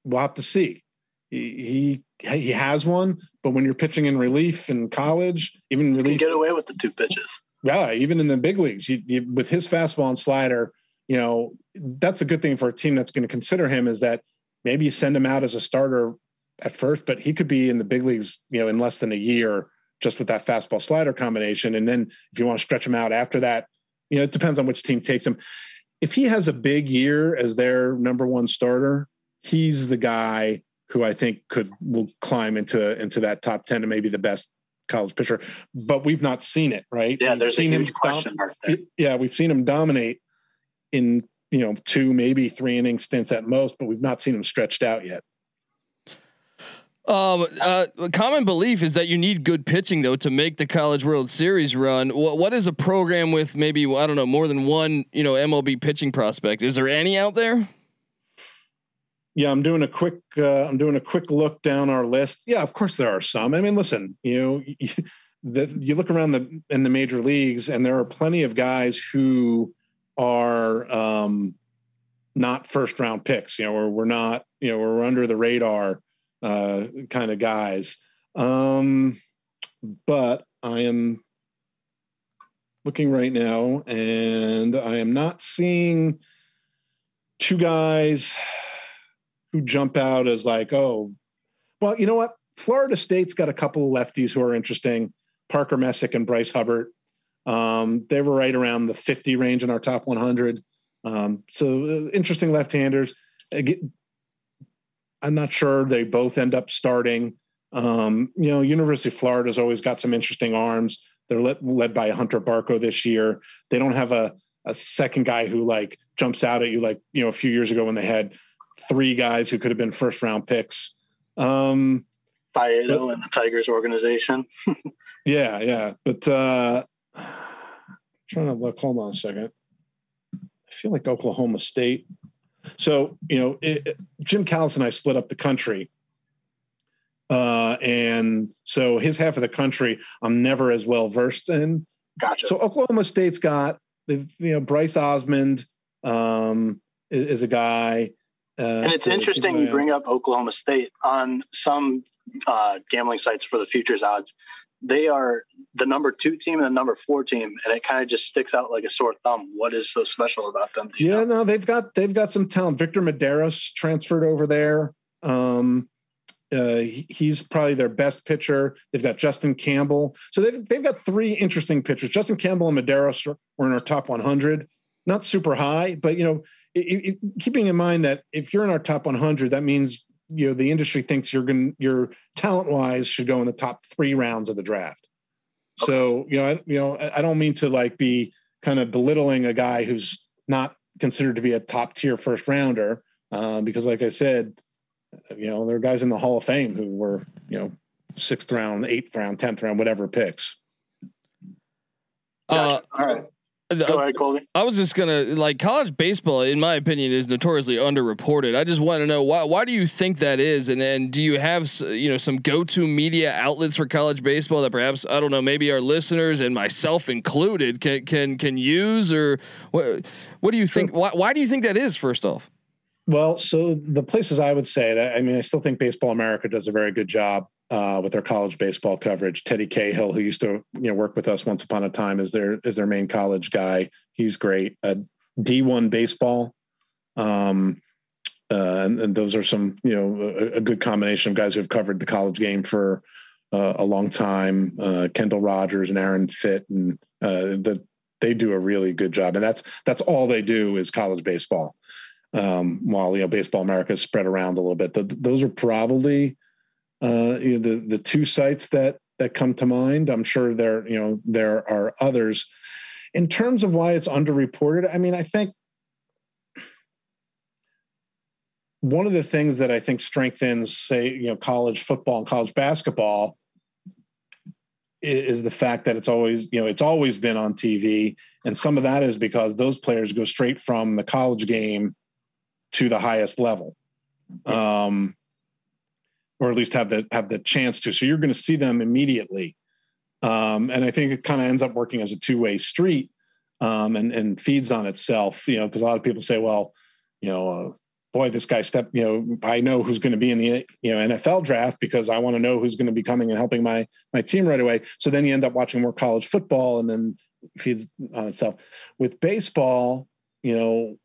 we'll have to see. He, he he has one, but when you're pitching in relief in college, even relief, get away with the two pitches. Yeah, even in the big leagues, you, you, with his fastball and slider, you know, that's a good thing for a team that's going to consider him is that maybe you send him out as a starter at first, but he could be in the big leagues, you know, in less than a year just with that fastball slider combination. And then if you want to stretch him out after that, you know, it depends on which team takes him. If he has a big year as their number one starter, he's the guy who I think could will climb into into that top 10 and maybe the best college pitcher. But we've not seen it, right? Yeah, We've there's a seen huge him question mark there. yeah, we've seen him dominate in you know two, maybe three inning stints at most, but we've not seen him stretched out yet. Um, uh, common belief is that you need good pitching though to make the College World Series run. What what is a program with maybe I don't know more than one you know MLB pitching prospect? Is there any out there? Yeah, I'm doing a quick. Uh, I'm doing a quick look down our list. Yeah, of course there are some. I mean, listen, you know, you, the, you look around the in the major leagues, and there are plenty of guys who are um, not first round picks. You know, or we're not. You know, we're under the radar uh, kind of guys. Um, but I am looking right now, and I am not seeing two guys who jump out as like, oh, well, you know what? Florida State's got a couple of lefties who are interesting. Parker Messick and Bryce Hubbart. Um, they were right around the 50 range in our top 100. Um, so uh, interesting left-handers. I'm not sure they both end up starting. Um, you know, University of Florida's always got some interesting arms. They're led, led by Hunter Barco this year. They don't have a, a second guy who like jumps out at you like, you know, a few years ago when they had three guys who could have been first round picks. Um, Faedo and the Tigers organization. yeah, yeah. But uh trying to look, hold on a second. I feel like Oklahoma State. So, you know, it, Jim Callis and I split up the country. Uh, and so his half of the country, I'm never as well versed in. Gotcha. So Oklahoma State's got, you know, Bryce Osmond um, is, is a guy. Uh, and it's interesting you bring up Oklahoma State on some uh, gambling sites for the futures odds. They are the number two team and the number four team, and it kind of just sticks out like a sore thumb. What is so special about them? Yeah, know? no, they've got they've got some talent. Victor Mederos transferred over there. Um, uh, he's probably their best pitcher. They've got Justin Campbell. So they've they've got three interesting pitchers. Justin Campbell and Mederos are- were in our top 100. Not super high, but you know, i i keeping in mind that if you're in our top 100, that means you know the industry thinks you're going your talent wise should go in the top three rounds of the draft. So you know, I, you know, I I don't mean to like be kind of belittling a guy who's not considered to be a top tier first rounder, uh, because like I said, you know, there are guys in the Hall of Fame who were you know sixth round, eighth round, tenth round, whatever picks. Uh, All right. Go ahead, Colby. I was just gonna like college baseball, in my opinion, is notoriously underreported. I just want to know why. Why do you think that is? And then do you have you know some go to media outlets for college baseball that perhaps I don't know, maybe our listeners and myself included can can can use or what? What do you think? Why, why do you think that is? First off. Well, so the places I would say that I mean, I still think Baseball America does a very good job uh, with their college baseball coverage. Teddy Cahill, who used to you know work with us once upon a time, is their is their main college guy. He's great. Uh, D one baseball, um, uh, and, and, those are some you know a, a, good combination of guys who have covered the college game for uh, a long time. Uh, Kendall Rogers and Aaron Fitt, and uh, the, they do a really good job. And that's that's all they do is college baseball. Um, while you know baseball America is spread around a little bit, the, those are probably uh, you know, the the two sites that that come to mind. I'm sure there you know there are others. In terms of why it's underreported, I mean, I think one of the things that I think strengthens, say, you know, college football and college basketball is the fact that it's always, you know, it's always been on TV. And some of that is because those players go straight from the college game to the highest level. Um, or at least have the have the chance to. So you're going to see them immediately, um, and I think it kind of ends up working as a two way street um, and and feeds on itself. You know, because a lot of people say, well, you know. Uh, boy, this guy step, you know, I know who's going to be in the you know NFL draft because I want to know who's going to be coming and helping my my team right away. So then you end up watching more college football and then feeds on itself. With baseball, you know,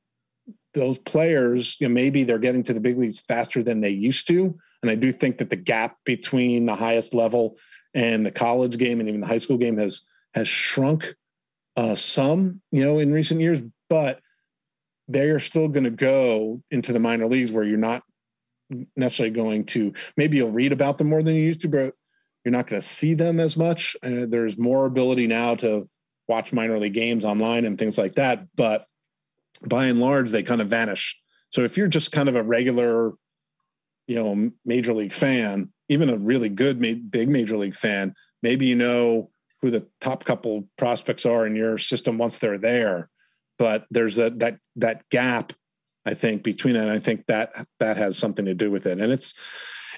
those players, you know, maybe they're getting to the big leagues faster than they used to, and I do think that the gap between the highest level and the college game and even the high school game has has shrunk uh, some, you know, in recent years. But they are still going to go into the minor leagues where you're not necessarily going to. Maybe you'll read about them more than you used to, but you're not going to see them as much. And there's more ability now to watch minor league games online and things like that, but by and large, they kind of vanish. So if you're just kind of a regular you know major league fan, even a really good big major league fan, maybe you know who the top couple prospects are in your system once they're there, but there's a, that that gap I think between that. And I think that that has something to do with it, and it's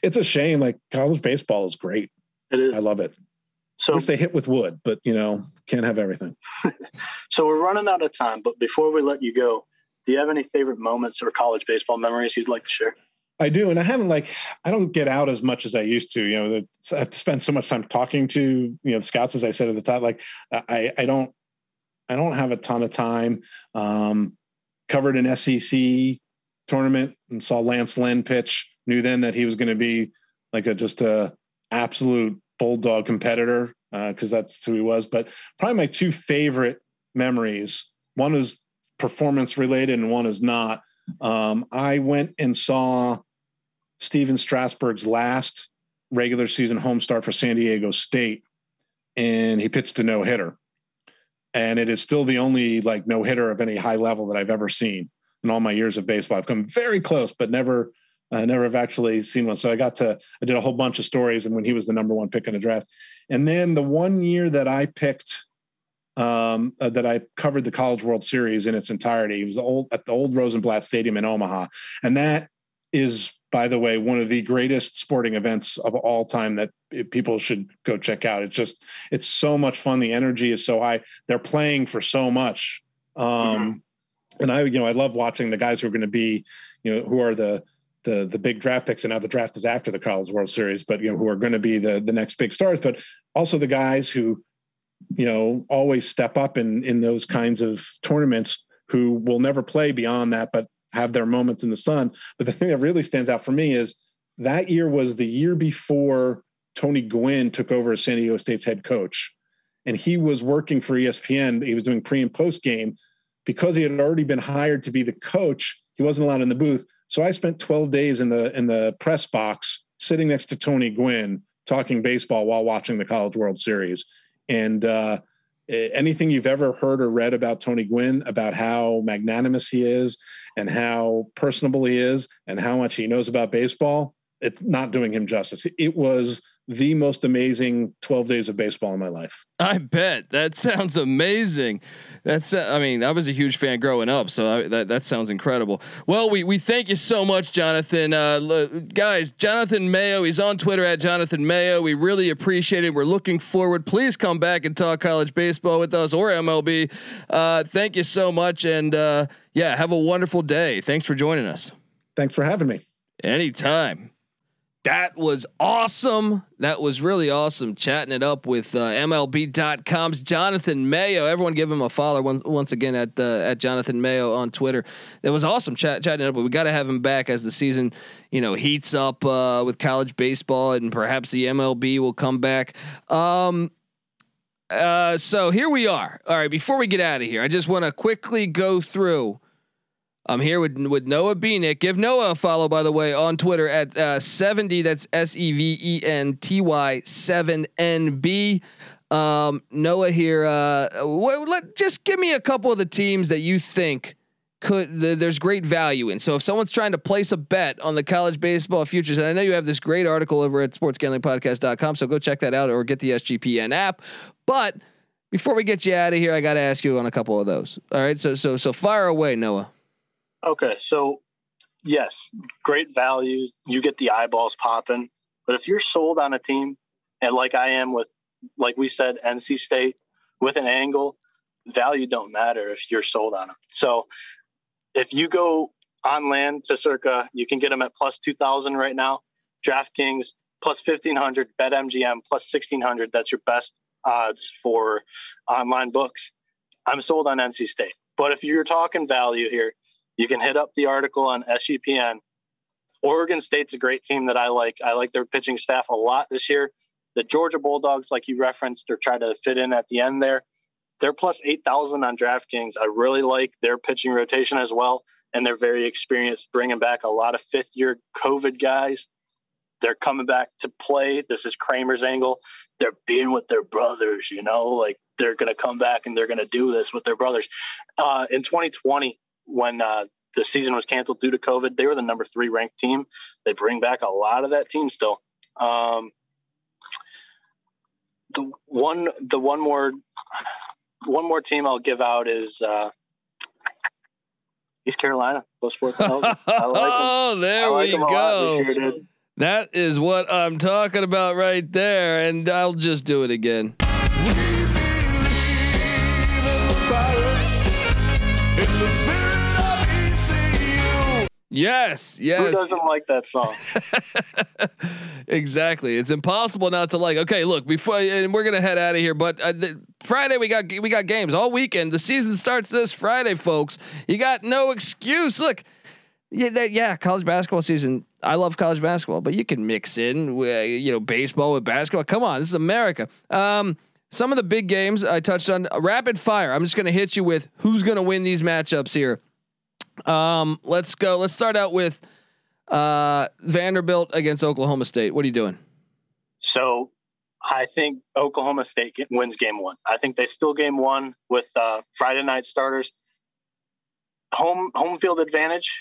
it's a shame. Like college baseball is great. It is. I love it. So Wish they hit with wood, but you know can't have everything. so we're running out of time, but before we let you go, do you have any favorite moments or college baseball memories you'd like to share? I do, and I haven't like I don't get out as much as I used to. You know, I have to spend so much time talking to you know the scouts, as I said at the top. Like I I don't I don't have a ton of time. Um, covered an SEC tournament and saw Lance Lynn pitch. Knew then that he was going to be like a just a absolute bulldog competitor uh, because uh, that's who he was. But probably my two favorite memories. One is performance related, and one is not. Um, I went and saw Stephen Strasburg's last regular season home start for San Diego State, and he pitched a no hitter. And it is still the only like no hitter of any high level that I've ever seen in all my years of baseball. I've come very close, but never, uh, never have actually seen one. So I got to, I did a whole bunch of stories, and when he was the number one pick in the draft, and then the one year that I picked, um, uh, that I covered the College World Series in its entirety. It was the old at the old Rosenblatt Stadium in Omaha, and that is by the way, one of the greatest sporting events of all time that people should go check out. It's just, it's so much fun. The energy is so high. They're playing for so much. Um, mm-hmm. And I, you know, I love watching the guys who are going to be, you know, who are the, the, the big draft picks. And now the draft is after the College World Series, but, you know, who are going to be the, the next big stars, but also the guys who, you know, always step up in, in those kinds of tournaments who will never play beyond that, but have their moments in the sun. But the thing that really stands out for me is that year was the year before Tony Gwynn took over as San Diego State's head coach. And he was working for ESPN. He was doing pre and post game because he had already been hired to be the coach. He wasn't allowed in the booth. So I spent 12 days in the in the press box sitting next to Tony Gwynn talking baseball while watching the College World Series. And uh, anything you've ever heard or read about Tony Gwynn, about how magnanimous he is and how personable he is and how much he knows about baseball, it's not doing him justice. It was the most amazing 12 days of baseball in my life. I bet that sounds amazing. That's uh, I mean I was a huge fan growing up, so I, that that sounds incredible. Well, we we thank you so much, Jonathan. Uh, guys, Jonathan Mayo. He's on Twitter at Jonathan Mayo. We really appreciate it. We're looking forward. Please come back and talk college baseball with us or MLB. Uh, thank you so much, and uh, yeah, have a wonderful day. Thanks for joining us. Thanks for having me. Anytime. That was awesome. That was really awesome chatting it up with uh, MLB.com's Jonathan Mayo. Everyone give him a follow once, once again at uh, at Jonathan Mayo on Twitter. That was awesome chat, chatting it up, but we got to have him back as the season, you know, heats up uh, with college baseball and perhaps the MLB will come back. Um, uh, so here we are. All right, before we get out of here, I just want to quickly go through I'm here with with Noah Bieniek. Give Noah a follow, by the way, on Twitter at uh, 70. That's S E V E N T Y seven N B. Um, Noah here. Uh, let just give me a couple of the teams that you think could the, there's great value in. So if someone's trying to place a bet on the college baseball futures, and I know you have this great article over at sportsgamblingpodcast.com, so go check that out or get the SGPN app. But before we get you out of here, I got to ask you on a couple of those. All right, so so so fire away, Noah. Okay, so yes, great value. You get the eyeballs popping. But if you're sold on a team, and like I am with, like we said, NC State with an angle, value don't matter if you're sold on them. So if you go on land to circa, you can get them at plus 2000 right now. DraftKings plus 1500, BetMGM plus 1600. That's your best odds for online books. I'm sold on NC State. But if you're talking value here, you can hit up the article on SGPN. Oregon State's a great team that I like. I like their pitching staff a lot this year. The Georgia Bulldogs, like you referenced, or try to fit in at the end there. They're plus 8,000 on DraftKings. I really like their pitching rotation as well. And they're very experienced, bringing back a lot of fifth year COVID guys. They're coming back to play. This is Kramer's angle. They're being with their brothers, you know, like they're going to come back and they're going to do this with their brothers. Uh, in 2020, when uh, the season was canceled due to COVID, they were the number three ranked team. They bring back a lot of that team still. Um, the one, the one more, one more team I'll give out is uh, East Carolina plus four thousand. oh, there like we go. Year, that is what I'm talking about right there, and I'll just do it again. Yes, yes. Who doesn't like that song? exactly. It's impossible not to like. Okay, look, before and we're gonna head out of here, but uh, the, Friday we got we got games all weekend. The season starts this Friday, folks. You got no excuse. Look, yeah, that, yeah, college basketball season. I love college basketball, but you can mix in, with, you know, baseball with basketball. Come on, this is America. Um, some of the big games I touched on. Rapid fire. I'm just gonna hit you with who's gonna win these matchups here. Um, let's go. Let's start out with uh, Vanderbilt against Oklahoma State. What are you doing? So I think Oklahoma State wins game one. I think they still game one with uh, Friday night starters. Home home field advantage.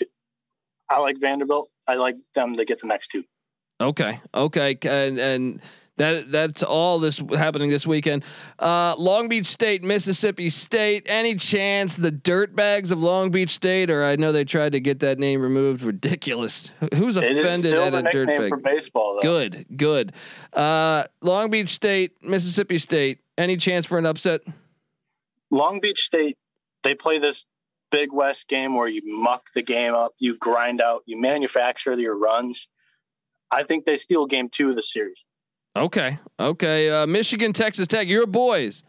I like Vanderbilt. I like them to get the next two. Okay. Okay. And and that that's all this happening this weekend. Uh, Long Beach State, Mississippi State. Any chance the dirtbags of Long Beach State, or I know they tried to get that name removed. Ridiculous. Who's offended at a dirtbag? For baseball, though. Good, good. Uh, Long Beach State, Mississippi State. Any chance for an upset? Long Beach State. They play this Big West game where you muck the game up, you grind out, you manufacture your runs. I think they steal game two of the series. Okay. Okay. Uh, Michigan, Texas Tech, your boys.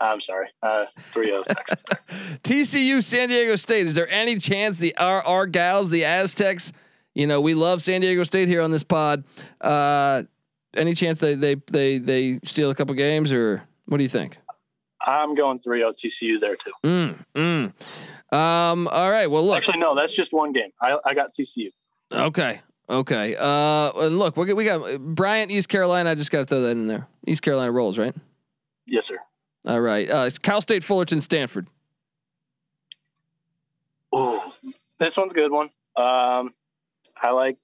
I'm sorry. Uh, 3 Texas Tech. TCU, San Diego State. Is there any chance the our, our gals, the Aztecs, you know, we love San Diego State here on this pod. Uh, any chance they they they they steal a couple games or what do you think? I'm going 3-0 TCU there too. Mm, mm. Um, all right. Well, look. Actually, no, that's just one game. I, I got TCU. Okay. Okay. Uh, and look, we we got Bryant, East Carolina. I just got to throw that in there. East Carolina rolls, right? Yes, sir. All right. Uh, it's Cal State, Fullerton, Stanford. Oh, this one's a good one. Um, I like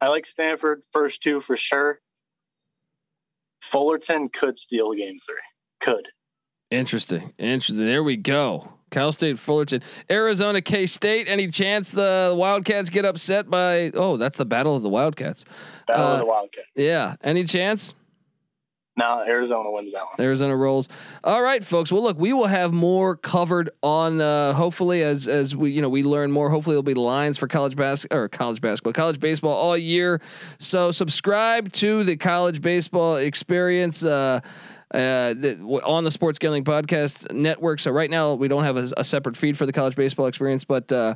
I like Stanford first two for sure. Fullerton could steal game three. Could. Interesting. Interesting. There we go. Cal State, Fullerton, Arizona, K State. Any chance the Wildcats get upset by? Oh, that's the battle of the Wildcats. Battle uh, of the Wildcats. Yeah. Any chance? No, Arizona wins that one. Arizona rolls. All right, folks. Well, look, we will have more covered on. Uh, hopefully, as as we you know we learn more. Hopefully, it'll be lines for college basketball or college basketball, college baseball all year. So subscribe to the college baseball experience. Uh, uh, on the Sports Gambling Podcast Network. So right now we don't have a, a separate feed for the college baseball experience, but uh,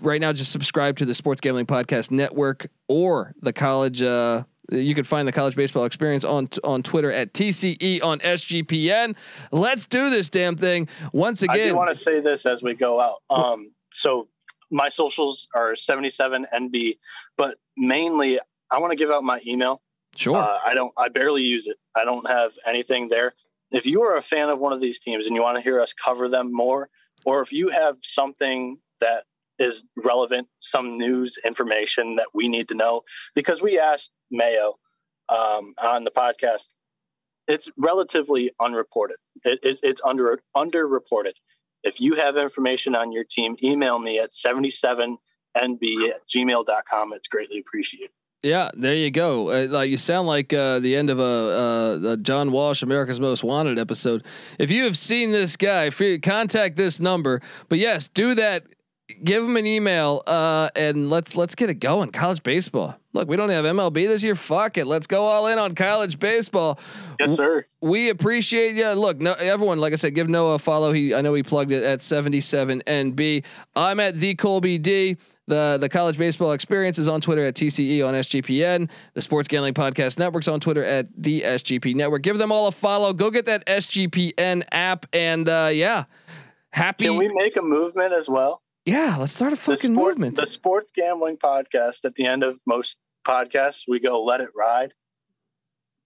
right now just subscribe to the Sports Gambling Podcast Network or the college. Uh, you can find the college baseball experience on on Twitter at TCE on SGPN. Let's do this damn thing once again. I do want to say this as we go out. Um, so my socials are 77NB, but mainly I want to give out my email. Sure. Uh, I don't. I barely use it. I don't have anything there. If you are a fan of one of these teams and you want to hear us cover them more, or if you have something that is relevant, some news information that we need to know, because we asked Mayo um, on the podcast, it's relatively unreported. It, it, it's under underreported. If you have information on your team, email me at 77nb at gmail.com. It's greatly appreciated. Yeah, there you go. Uh, like you sound like uh, the end of a, uh, a, John Walsh America's Most Wanted episode. If you have seen this guy, contact this number. But yes, do that. Give him an email uh, and let's let's get it going. College baseball. Look, we don't have MLB this year. Fuck it. Let's go all in on college baseball. Yes, sir. We appreciate you. Look, no, everyone, like I said, give Noah a follow. He, I know he plugged it at 77 NB. I'm at the Colby D. The the college baseball experience is on Twitter at TCE on SGPN. The Sports Gambling Podcast Network's on Twitter at the SGP Network. Give them all a follow. Go get that SGPN app, and uh, yeah, happy. Can we make a movement as well? Yeah, let's start a fucking sport, movement. The Sports Gambling Podcast. At the end of most podcasts, we go "Let it ride."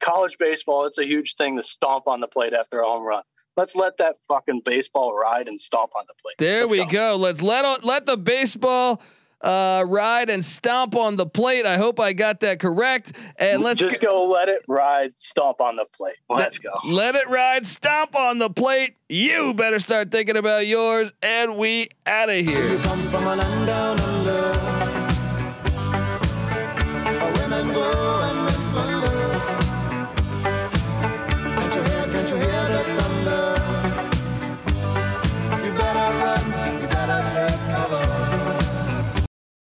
College baseball, it's a huge thing to stomp on the plate after a home run. Let's let that fucking baseball ride and stomp on the plate. There let's we go. go. Let's let let the baseball uh, ride and stomp on the plate. I hope I got that correct. And let's just go, go let it ride, stomp on the plate. Let's go. Let it ride, stomp on the plate. You better start thinking about yours, and we out of here. Down under,